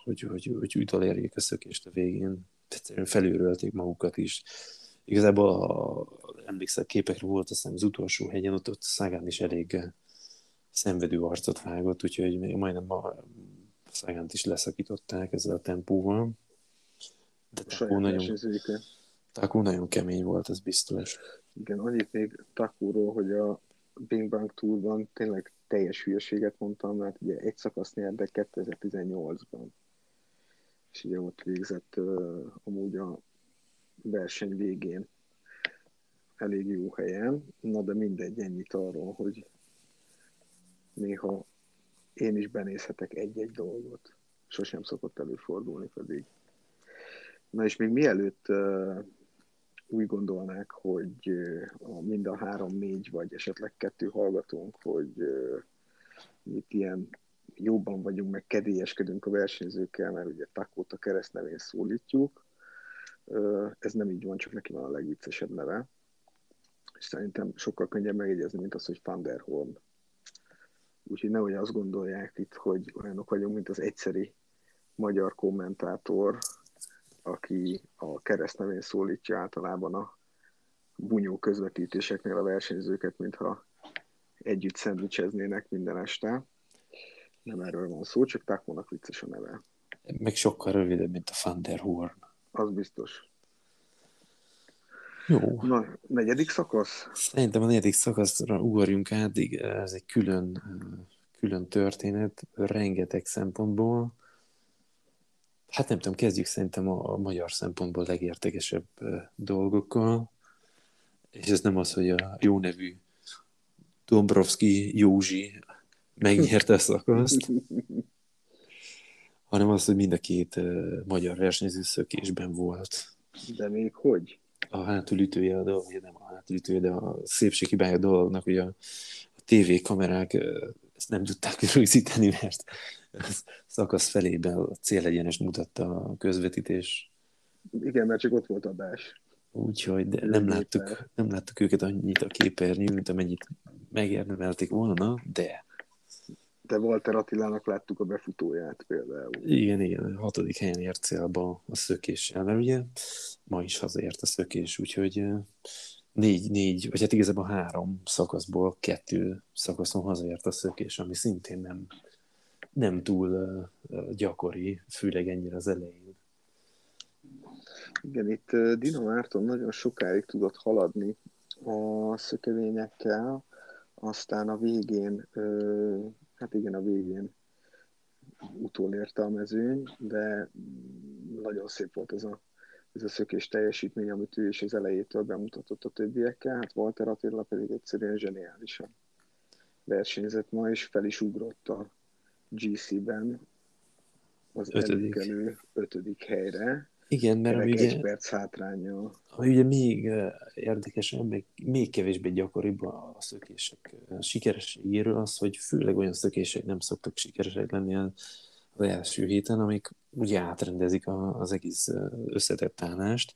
hogy, hogy, hogy utolérjék a szökést a végén. Egyszerűen felülrölték magukat is. Igazából a, emlékszel, képekre volt aztán az utolsó hegyen, ott, ott Szágán is elég szenvedő arcot vágott, úgyhogy majdnem a Szágánt is leszakították ezzel a tempóval. De Takó nagyon, Takó nagyon kemény volt, ez biztos. Igen, annyit még Takóról, hogy a Bing Bang Tourban tényleg teljes hülyeséget mondtam, mert ugye egy szakasz nyert, de 2018-ban. És ugye ott végzett uh, amúgy a verseny végén elég jó helyen, na de mindegy, ennyit arról, hogy néha én is benézhetek egy-egy dolgot. Sosem szokott előfordulni pedig. Na és még mielőtt uh, úgy gondolnák, hogy mind a három, négy vagy esetleg kettő hallgatónk, hogy itt ilyen jobban vagyunk, meg kedélyeskedünk a versenyzőkkel, mert ugye Takót a keresztnevén szólítjuk. Ez nem így van, csak neki van a legviccesebb neve és szerintem sokkal könnyebb megjegyezni, mint az, hogy Van der Horn. Úgyhogy nehogy azt gondolják itt, hogy olyanok vagyunk, mint az egyszeri magyar kommentátor, aki a keresztnevén szólítja általában a bunyó közvetítéseknél a versenyzőket, mintha együtt szendvicseznének minden este. Nem erről van szó, csak Takónak vicces a neve. Meg sokkal rövidebb, mint a Van der Horn. Az biztos. Jó. Na, negyedik szakasz? Szerintem a negyedik szakaszra ugorjunk át, ez egy külön, külön történet, rengeteg szempontból. Hát nem tudom, kezdjük szerintem a, a magyar szempontból legértekesebb dolgokkal. És ez nem az, hogy a jó nevű Dombrovski Józsi megnyerte a szakaszt, (laughs) hanem az, hogy mind a két uh, magyar versenyző szökésben volt. De még hogy? a hátulütője a dolog, nem a hátulütője, de a szépség hibája a dolognak, hogy a, a TV kamerák ezt nem tudták (laughs) rögzíteni, mert szakasz felében a célegyenes mutatta a közvetítés. Igen, mert csak ott volt adás. Úgyhogy de nem láttuk, nem láttuk őket annyit a képernyőn, mint amennyit megérdemelték volna, de de Walter Attilának láttuk a befutóját például. Igen, igen, a hatodik helyen ért célba a szökéssel, mert ugye ma is hazaért a szökés, úgyhogy négy, négy, vagy hát igazából három szakaszból kettő szakaszon hazaért a szökés, ami szintén nem, nem túl gyakori, főleg ennyire az elején. Igen, itt Dino Márton nagyon sokáig tudott haladni a szökevényekkel, aztán a végén Hát igen, a végén utolérte a mezőny, de nagyon szép volt ez a, ez a szökés teljesítmény, amit ő is az elejétől bemutatott a többiekkel. Hát Walter Attila pedig egyszerűen zseniálisan versenyzett ma, és fel is ugrott a GC-ben az Ötödik. előkelő ötödik helyre. Igen, mert ami Kerek egy ugye, perc hátránya. ami ugye még érdekesebb, még, még kevésbé gyakoribb a szökések sikerességéről az, hogy főleg olyan szökések nem szoktak sikeresek lenni az első héten, amik ugye átrendezik a- az egész összetett állást,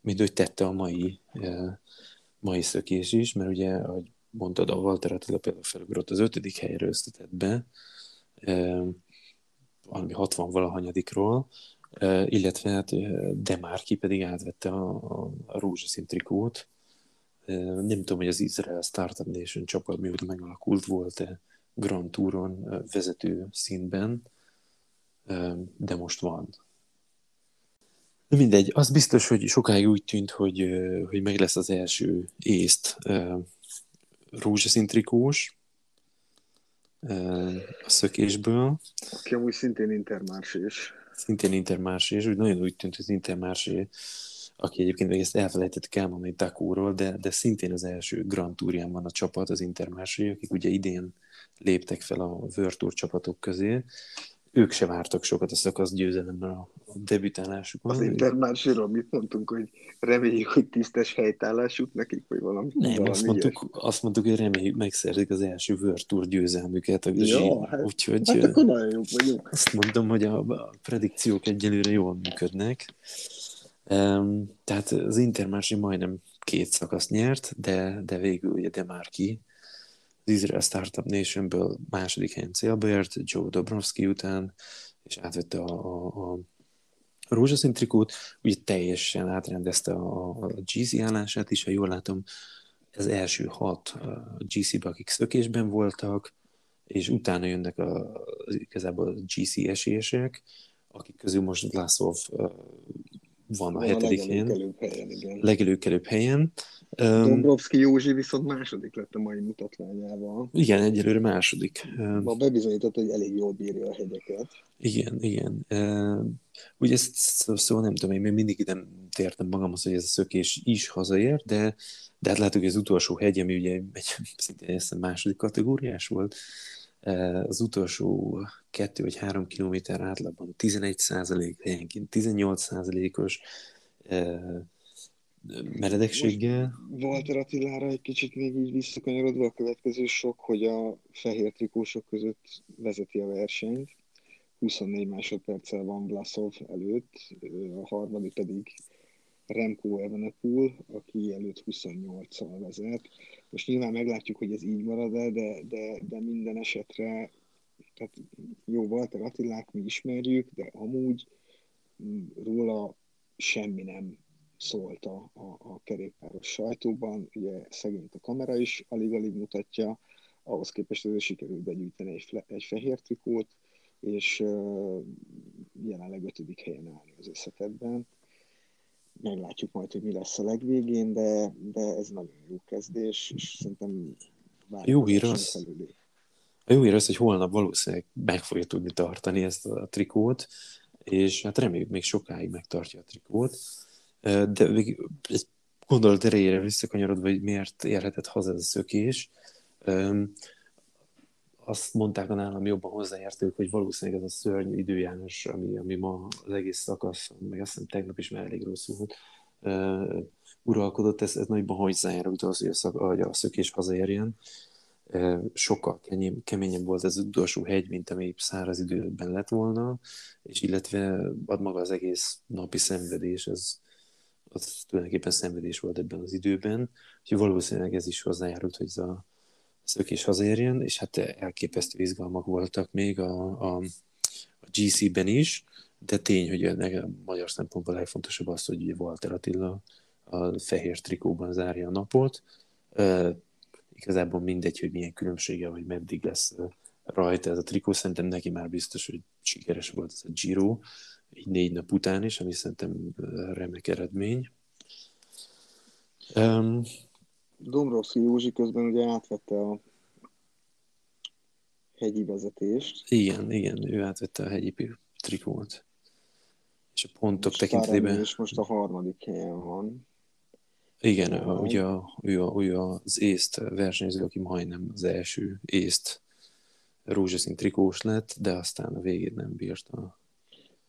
mint hogy tette a mai, mai szökés is, mert ugye, ahogy mondtad, a Walter Attila például felugrott az ötödik helyre összetettbe, valami 60 valahanyadikról, illetve hát Demarki pedig átvette a, a, rózsaszín trikót. Nem tudom, hogy az Israel Startup Nation csapat mióta megalakult volt-e Grand Touron vezető színben, de most van. De mindegy, az biztos, hogy sokáig úgy tűnt, hogy, hogy meg lesz az első észt rózsaszín trikós a szökésből, Aki amúgy szintén intermársés. szintén Intermarché, és úgy nagyon úgy tűnt, hogy az Intermarché, aki egyébként még ezt elfelejtett elmondani Takóról, de, de szintén az első Grand Tourján van a csapat, az Intermarché, akik ugye idén léptek fel a World Tour csapatok közé. Ők se vártak sokat a szakasz győzelemmel a, debütálásukon. Az intermárséről mit mondtunk, hogy reméljük, hogy tisztes helytállás jut nekik, vagy valami. Nem, valami azt mondtuk, azt mondtuk, hogy reméljük megszerzik az első World Tour győzelmüket a Ja, hát- Úgyhogy Hát akkor nagyon jók vagyunk. Azt mondom, hogy a, a predikciók egyelőre jól működnek. Um, tehát az Intermarché majdnem két szakaszt nyert, de, de végül ugye Demarki az Israel Startup Nationből második helyen célba ért, Joe Dobrovsky után, és átvette a, a, a rózsaszín trikót, ugye teljesen átrendezte a, a GC állását is, ha jól látom, az első hat a GC-be, akik szökésben voltak, és utána jönnek a, igazából a GC esélyesek, akik közül most uh, van a Van hetedik helyen, helyen, igen. legelőkelőbb helyen. Dombrovski Józsi viszont második lett a mai mutatványával. igen, egyelőre második. Ma bebizonyított, hogy elég jól bírja a hegyeket. Igen, igen. Ugye ezt szó, szó nem tudom, én még mindig nem tértem magamhoz, hogy ez a szökés is hazaér, de, de hát látjuk, hogy az utolsó hegy, ami ugye egy (laughs) szintén második kategóriás volt, az utolsó kettő vagy három kilométer átlagban 11 százalék, helyenként 18 százalékos meredekséggel. Walter Attilára egy kicsit még így visszakanyarodva a következő sok, hogy a fehér trikósok között vezeti a versenyt. 24 másodperccel van Vlasov előtt, a harmadik pedig Remco Evenepoel, aki előtt 28-szal vezet. Most nyilván meglátjuk, hogy ez így marad -e, de, de, de minden esetre tehát jó, Walter Attilát mi ismerjük, de amúgy mm, róla semmi nem szólt a, a, a kerékpáros sajtóban. Ugye szegényt a kamera is alig-alig mutatja, ahhoz képest azért sikerült begyűjteni egy, fle- egy fehér trikót, és uh, jelenleg ötödik helyen állni az összetetben. Meglátjuk majd, hogy mi lesz a legvégén, de, de ez nagyon jó kezdés, és szerintem Jó hír az. A jó hír az, hogy holnap valószínűleg meg fogja tudni tartani ezt a trikót, és hát reméljük még sokáig megtartja a trikót. De még egy gondolat erejére visszakanyarodva, hogy miért érhetett haza ez a szökés. Azt mondták a nálam jobban hozzáértők, hogy valószínűleg ez a szörnyű időjárás, ami, ami ma az egész szakasz, meg azt hiszem tegnap is már elég rosszul volt, ö, uralkodott, ez, ez nagyban hozzájárult az, hogy a, szak, hogy a szökés hazaérjen. Ö, Sokkal keményebb volt az utolsó hegy, mint ami száraz időben lett volna, és illetve ad maga az egész napi szenvedés, ez, az tulajdonképpen szenvedés volt ebben az időben, úgyhogy valószínűleg ez is hozzájárult, hogy ez a szökés hazaérjen, és hát elképesztő izgalmak voltak még a, a, a GC-ben is, de tény, hogy a magyar szempontból legfontosabb az, hogy Walter Attila a fehér trikóban zárja a napot. Uh, igazából mindegy, hogy milyen különbsége, vagy meddig lesz rajta ez a trikó, szerintem neki már biztos, hogy sikeres volt ez a Giro, így négy nap után is, ami szerintem remek eredmény. Dombrovski Józsi közben ugye átvette a hegyi vezetést. igen, igen, ő átvette a hegyi trikót. És a pontok és tekintetében is most a harmadik helyen van. Igen, a, ugye a, ő, a, ő az észt versenyző, aki majdnem az első észt rózsaszín trikós lett, de aztán a végén nem bírta.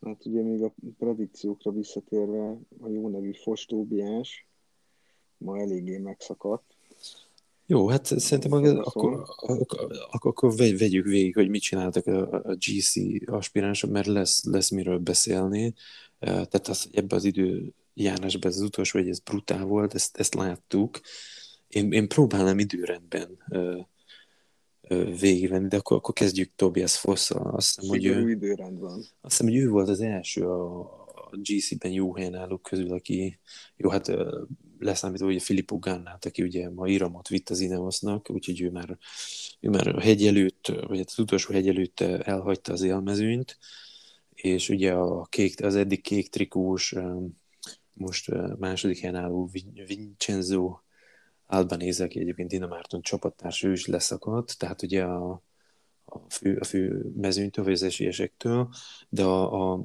Hát ugye még a predikciókra visszatérve a jó nevű Fostóbiás ma eléggé megszakadt. Jó, hát szerintem akkor, akkor, akkor, akkor vegyük végig, hogy mit csináltak a, a GC aspiránsok, mert lesz, lesz miről beszélni. Tehát az, ebben az idő járásban ez az utolsó, hogy ez brutál volt, ezt, ezt láttuk. Én, én próbálnám időrendben végigvenni, de akkor, akkor kezdjük Tobias foss Azt hiszem, hogy ő, időrend van. Azt hiszem, hogy ő volt az első a, a GC-ben jó helyen állók közül, aki, jó, hát leszámítva ugye Filippo Gannát, aki ugye ma Iramot vitt az Ineosnak, úgyhogy ő már, ő már a hegy előtt, vagy hát az utolsó hegy előtt elhagyta az élmezőnyt, és ugye a kék, az eddig kék trikós, most második helyen álló Vincenzo Albanese, aki egyébként Dinamárton csapattárs, ő is leszakadt, tehát ugye a, a fő, a fő mezőnytől, vagy az esélyesektől, de a, a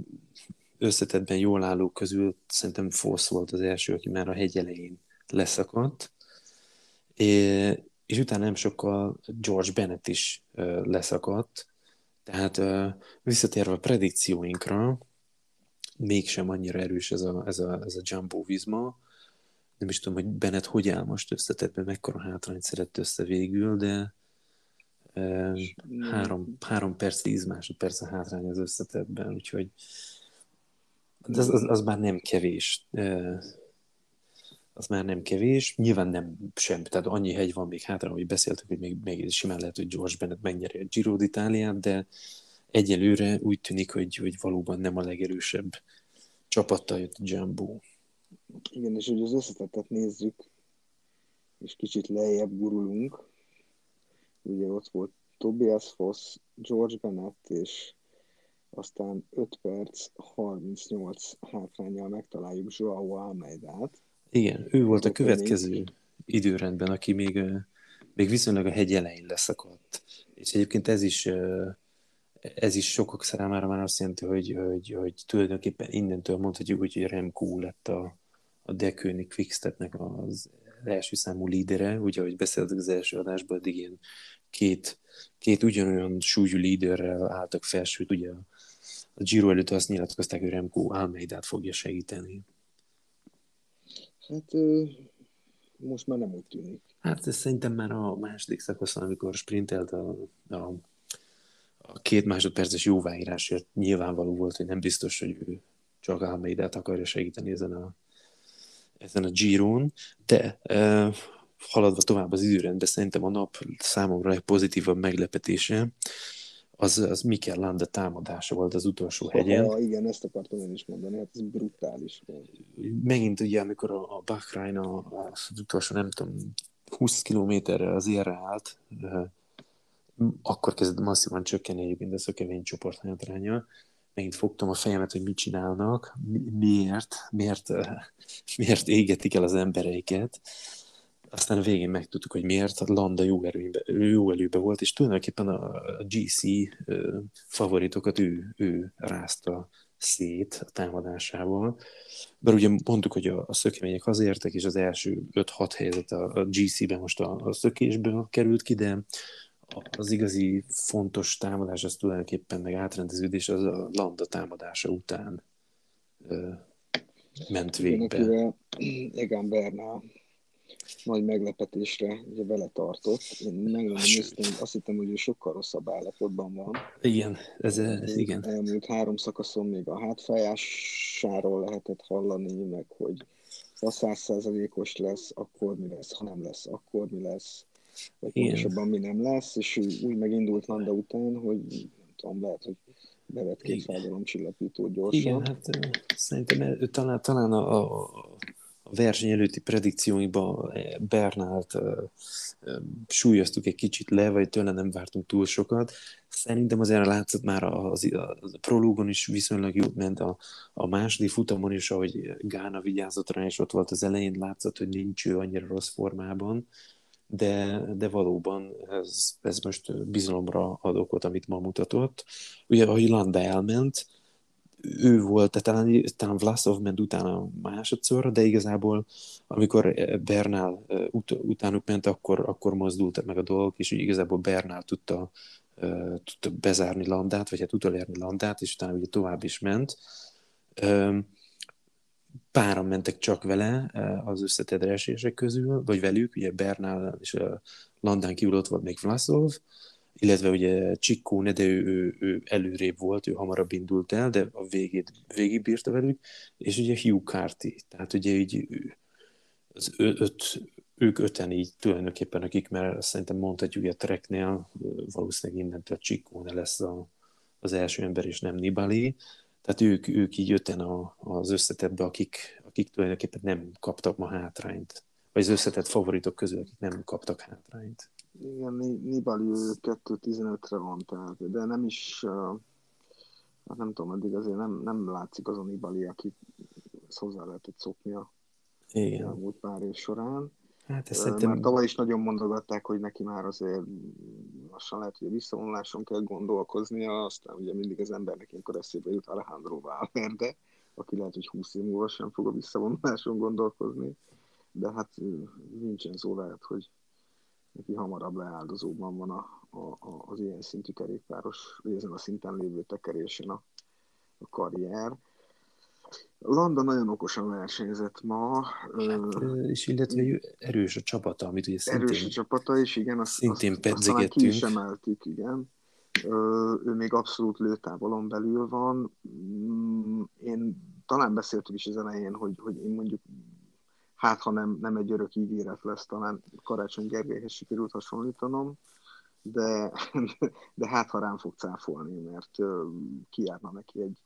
összetettben jól állók közül szerintem Fosz volt az első, aki már a hegy elején leszakadt, és, és utána nem sokkal George Bennett is leszakadt, tehát visszatérve a predikcióinkra, mégsem annyira erős ez a, ez a, ez a Jumbo Visma, nem is tudom, hogy Bennett hogy áll most összetettben, mekkora hátrányt szedett össze végül, de e, három, három perc, tíz másodperc a hátrány az összetettben, úgyhogy az, az, az már nem kevés. Az már nem kevés. Nyilván nem sem, tehát annyi hegy van még hátra, hogy beszéltük, hogy még, még simán lehet, hogy George Bennett megnyeri a Giro d'Italiát, de egyelőre úgy tűnik, hogy, hogy valóban nem a legerősebb csapattal jött Jumbo. Igen, és hogy az összetettet nézzük, és kicsit lejjebb gurulunk, ugye ott volt Tobias Foss, George Bennett, és aztán 5 perc, 38 hátrányjal megtaláljuk Joao Almeidát. Igen, ő volt a következő időrendben, aki még, még viszonylag a hegy elején leszakadt. És egyébként ez is ez is sokak számára már azt jelenti, hogy, hogy, hogy tulajdonképpen innentől mondhatjuk, hogy Remco lett a, a Dekőni Quickstepnek az első számú lídere, ugye, ahogy beszéltük az első adásban, addig ilyen két, két ugyanolyan súlyú líderrel álltak fel, sőt, ugye a, a Giro előtt azt nyilatkozták, hogy Remco Almeidát fogja segíteni. Hát most már nem úgy tűnik. Hát ez szerintem már a második szakaszon, amikor sprintelt a, a, a két másodperces jóváírásért nyilvánvaló volt, hogy nem biztos, hogy ő csak Almeidát akarja segíteni ezen a, ezen a Giron, de uh, haladva tovább az időrendben, szerintem a nap számomra legpozitívabb meglepetése az, az Mikel Landa támadása volt az utolsó hegyen. Ha, igen, ezt akartam én is mondani, hát ez brutális. Megint ugye, amikor a, a Bahrain az utolsó, nem tudom, 20 kilométerre az érre állt, akkor kezdett masszívan csökkenni egyébként a szökevény csoport hátránya, megint fogtam a fejemet, hogy mit csinálnak, miért, miért, miért égetik el az embereiket. Aztán a végén megtudtuk, hogy miért. A Landa jó, erőbe, jó előbe volt, és tulajdonképpen a GC favoritokat ő, ő rázta szét a támadásával. Bár ugye mondtuk, hogy a, a szökemények azért, és az első 5-6 helyzet a, a GC-ben most a, a szökésből került ki, de az igazi fontos támadás az tulajdonképpen meg átrendeződés az a lambda támadása után ö, ment végbe. Egan Bernal nagy meglepetésre ugye vele tartott. Én megmondom néztem, azt hittem, hogy ő sokkal rosszabb állapotban van. Igen, ez, ez igen. Elmúlt három szakaszon még a hátfájásáról lehetett hallani, meg hogy ha százszázalékos lesz, akkor mi lesz, ha nem lesz, akkor mi lesz vagy pontosabban mi nem lesz, és úgy megindult Landa után, hogy nem tudom, lehet, hogy bevet két fájdalomcsillapítót gyorsan. Igen, hát szerintem talán, talán a, a, a verseny előtti predikcióinkban Bernált súlyoztuk egy kicsit le, vagy tőle nem vártunk túl sokat. Szerintem azért látszott már az, a, a prológon is viszonylag jót ment, a, a második futamon is, ahogy Gána vigyázott rá, és ott volt az elején, látszott, hogy nincs ő annyira rossz formában de, de valóban ez, ez most bizalomra ad okot, amit ma mutatott. Ugye, ahogy Landa elment, ő volt, tehát talán, talán Vlasov ment utána másodszorra, de igazából amikor Bernál ut- utánuk ment, akkor, akkor mozdult meg a dolgok, és igazából Bernál tudta, tudta bezárni Landát, vagy hát utolérni Landát, és utána ugye tovább is ment. Páran mentek csak vele az összetedre esések közül, vagy velük, ugye Bernál és Landán kívül ott volt még Vlasov, illetve ugye Csikkóne, de ő, ő, ő, előrébb volt, ő hamarabb indult el, de a végét végig bírta velük, és ugye Hugh Carty, tehát ugye így az öt, ők öten így tulajdonképpen, akik, mert szerintem mondhatjuk, hogy a Treknél valószínűleg innentől Csikkóne lesz a, az első ember, és nem Nibali, tehát ők, ők így öten a, az összetetbe, akik, akik tulajdonképpen nem kaptak ma hátrányt, vagy az összetett favoritok közül, akik nem kaptak hátrányt. Igen, Nibali 2.15-re van, tehát, de nem is, hát nem tudom, eddig azért nem, nem látszik az a Nibali, aki hozzá lehetett szokni a Igen. múlt pár év során. Hát ezt szerintem... Mert tavaly is nagyon mondogatták, hogy neki már azért lassan lehet, hogy a visszavonuláson kell gondolkoznia, aztán ugye mindig az embernek ilyenkor eszébe jut Alejandro Valverde, aki lehet, hogy 20 év múlva sem fog a visszavonuláson gondolkozni, de hát Vincenzo lehet, hogy neki hamarabb leáldozóban van a, a, a, az ilyen szintű kerékpáros, vagy ezen a szinten lévő tekerésen a, a karrier. Landa nagyon okosan versenyzett ma. Hát, és illetve erős a csapata, amit ugye szintén... Erős a csapata, és igen, azt, szintén azt, azt ki is emeltük, igen. Ő még abszolút lőtávolon belül van. Mm, én talán beszéltük is az elején, hogy, hogy én mondjuk hát ha nem, nem egy örök ígéret lesz, talán Karácsony Gergelyhez sikerült hasonlítanom, de, de hát ha rám fog cáfolni, mert kiárna neki egy,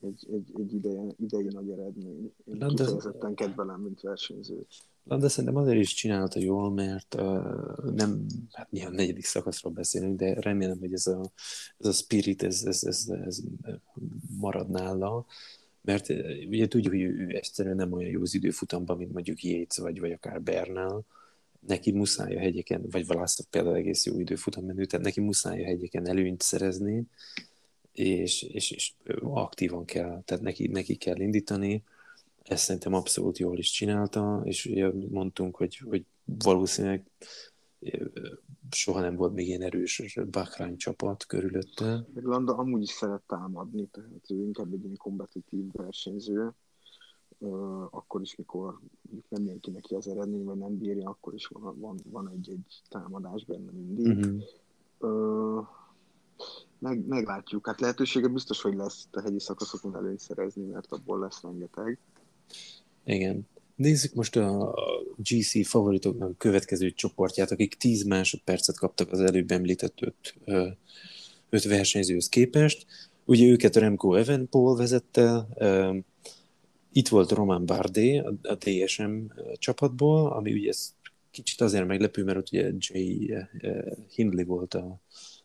egy, egy, egy ideje, idei nagy eredmény. Én Landa, kifejezetten kedvelem, mint versenyző. De szerintem azért is csinálta jól, mert uh, nem, hát nyilván negyedik szakaszról beszélünk, de remélem, hogy ez a, ez a spirit, ez, ez, ez, ez marad nála mert ugye tudjuk, hogy ő egyszerűen nem olyan jó az időfutamban, mint mondjuk Yates, vagy, vagy akár Bernal, neki muszáj a hegyeken, vagy Valasztok például egész jó időfutam menő, tehát neki muszáj a hegyeken előnyt szerezni, és, és, és aktívan kell, tehát neki, neki kell indítani, ezt szerintem abszolút jól is csinálta, és ugye mondtunk, hogy, hogy valószínűleg soha nem volt még ilyen erős Bahrain csapat körülötte. Meg Landa amúgy is szeret támadni, tehát ő inkább egy ilyen kompetitív versenyző, akkor is, mikor nem jön ki neki az eredmény, vagy nem bírja, akkor is van, van, van egy-egy támadás benne mindig. Uh-huh. Uh, meg, meglátjuk. Hát lehetősége biztos, hogy lesz a hegyi szakaszokon előny szerezni, mert abból lesz rengeteg. Igen. Nézzük most a GC favoritoknak következő csoportját, akik 10 másodpercet kaptak az előbb említett 5, 5 versenyzőhöz képest. Ugye őket Remco Evenpol vezette, itt volt Roman Bardet a DSM csapatból, ami ugye ez kicsit azért meglepő, mert ott ugye Jay Hindley volt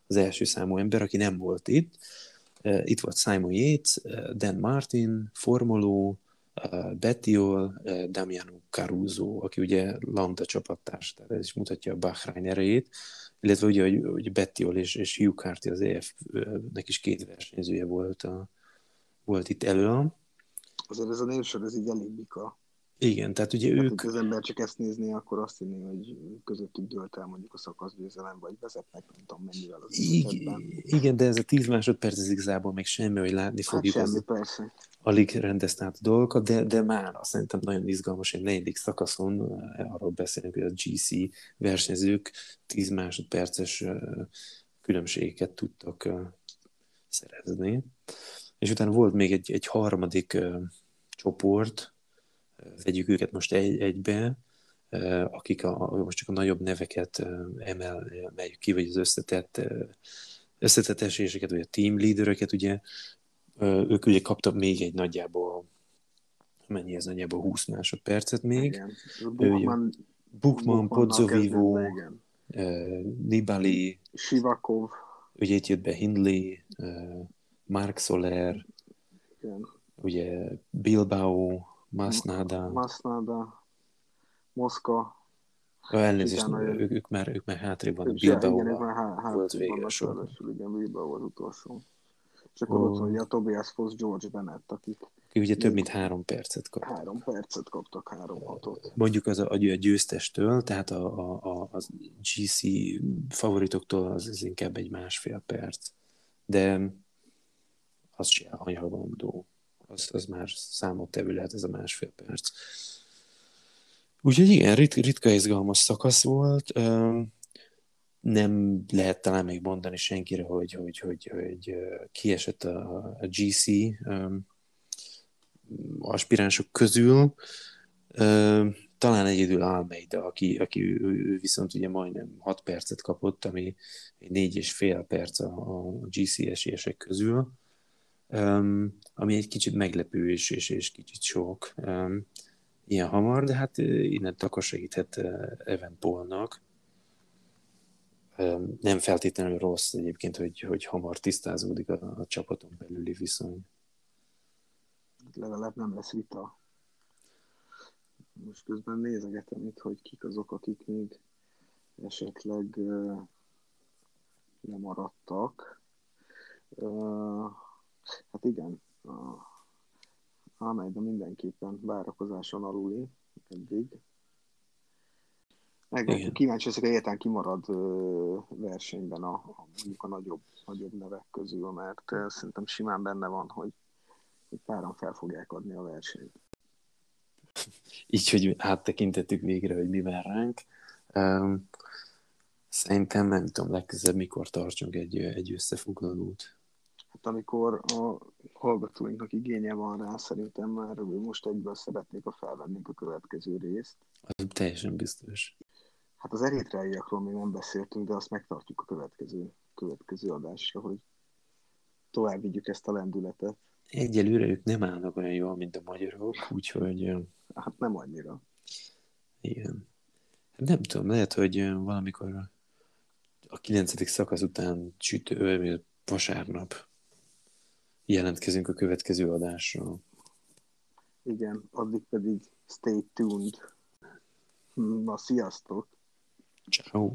az első számú ember, aki nem volt itt. Itt volt Simon Yates, Dan Martin, Formoló, Bettiol, Damiano Caruso, aki ugye Landa csapattárs, tehát ez is mutatja a Bahrain erejét, illetve ugye, hogy, hogy Bettiol és, és Hugh Carty az EF-nek is két versenyzője volt, a, volt itt elő. Azért ez a névsor, ez így elég bika. Igen, tehát ugye tehát, ők... az ember csak ezt nézni, akkor azt hinni, hogy közöttük dőlt el mondjuk a szakaszgyőzelem, vagy vezetnek, nem tudom mennyivel az Igen, igen, de ez a 10 másodperc ez igazából még semmi, hogy látni hát fogjuk. Semmi, az... persze. Alig rendezte át a dolgokat, de, de már azt szerintem nagyon izgalmas, egy negyedik szakaszon eh, arról beszélünk, hogy a GC versenyzők 10 másodperces eh, különbségeket tudtak eh, szerezni. És utána volt még egy, egy harmadik csoport, vegyük őket most egy, egybe, akik a, most csak a nagyobb neveket emel, emeljük ki, vagy az összetett, összetett eséseket, vagy a team leadereket, ugye, ők ugye kaptak még egy nagyjából, mennyi ez nagyjából 20 másodpercet még. Bukman, Bukman Pozzovivo, Nibali, Sivakov, ugye itt jött be Hindley, Mark Soler, Igen. ugye Bilbao, Masnada. Masnada, Moszka. Elnézést, ők, ők, már, ők már hátrébb vannak. Bilbao igen, há, volt vége sorban. Igen, Bilbao az utolsó. Csak oh. ott hogy a Tobias Foss, George Bennett, akik Aki ugye több mint három percet kap. három percet kaptak, három hatot. Mondjuk az a, a győztestől, tehát a, a, a, a GC favoritoktól az, az inkább egy másfél perc. De az se anyagondó. Az, az már számottevő lehet ez a másfél perc. Úgyhogy igen, rit, ritka izgalmas szakasz volt. Nem lehet talán még mondani senkire, hogy, hogy, hogy, hogy kiesett a, a GC aspiránsok közül. Talán egyedül Almeida, aki, aki ő, viszont ugye majdnem 6 percet kapott, ami négy és fél perc a, a GC esélyesek közül, um, ami egy kicsit meglepő és, és, és kicsit sok um, ilyen hamar, de hát innen akkor segíthet Evan Paulnak. Um, nem feltétlenül rossz egyébként, hogy, hogy hamar tisztázódik a, a csapaton belüli viszony. Legalább nem lesz vita. Most közben nézegetem itt, hogy kik azok, akik még esetleg uh, lemaradtak. Uh, hát igen, uh, Almeida mindenképpen várakozáson aluli eddig. Meg Igen. kíváncsi leszek, egyáltalán kimarad versenyben a, a, mondjuk a nagyobb, nagyobb nevek közül, mert szerintem simán benne van, hogy, hogy páran fel fogják adni a versenyt. így, hogy áttekintettük végre, hogy mi vár ránk. Um, szerintem nem tudom, legközelebb mikor tartsunk egy, egy összefoglalót. Amikor a hallgatóinknak igénye van rá, szerintem már most egyből szeretnék, ha felvennénk a következő részt. Az teljesen biztos. Hát az eritreaiakról még nem beszéltünk, de azt megtartjuk a következő, következő adásra, hogy tovább vigyük ezt a lendületet. Egyelőre ők nem állnak olyan jól, mint a magyarok, úgyhogy Hát nem annyira. igen. Nem tudom, lehet, hogy valamikor a kilencedik szakasz után csütő, vasárnap jelentkezünk a következő adásra. Igen, addig pedig stay tuned. Na, sziasztok! Ciao.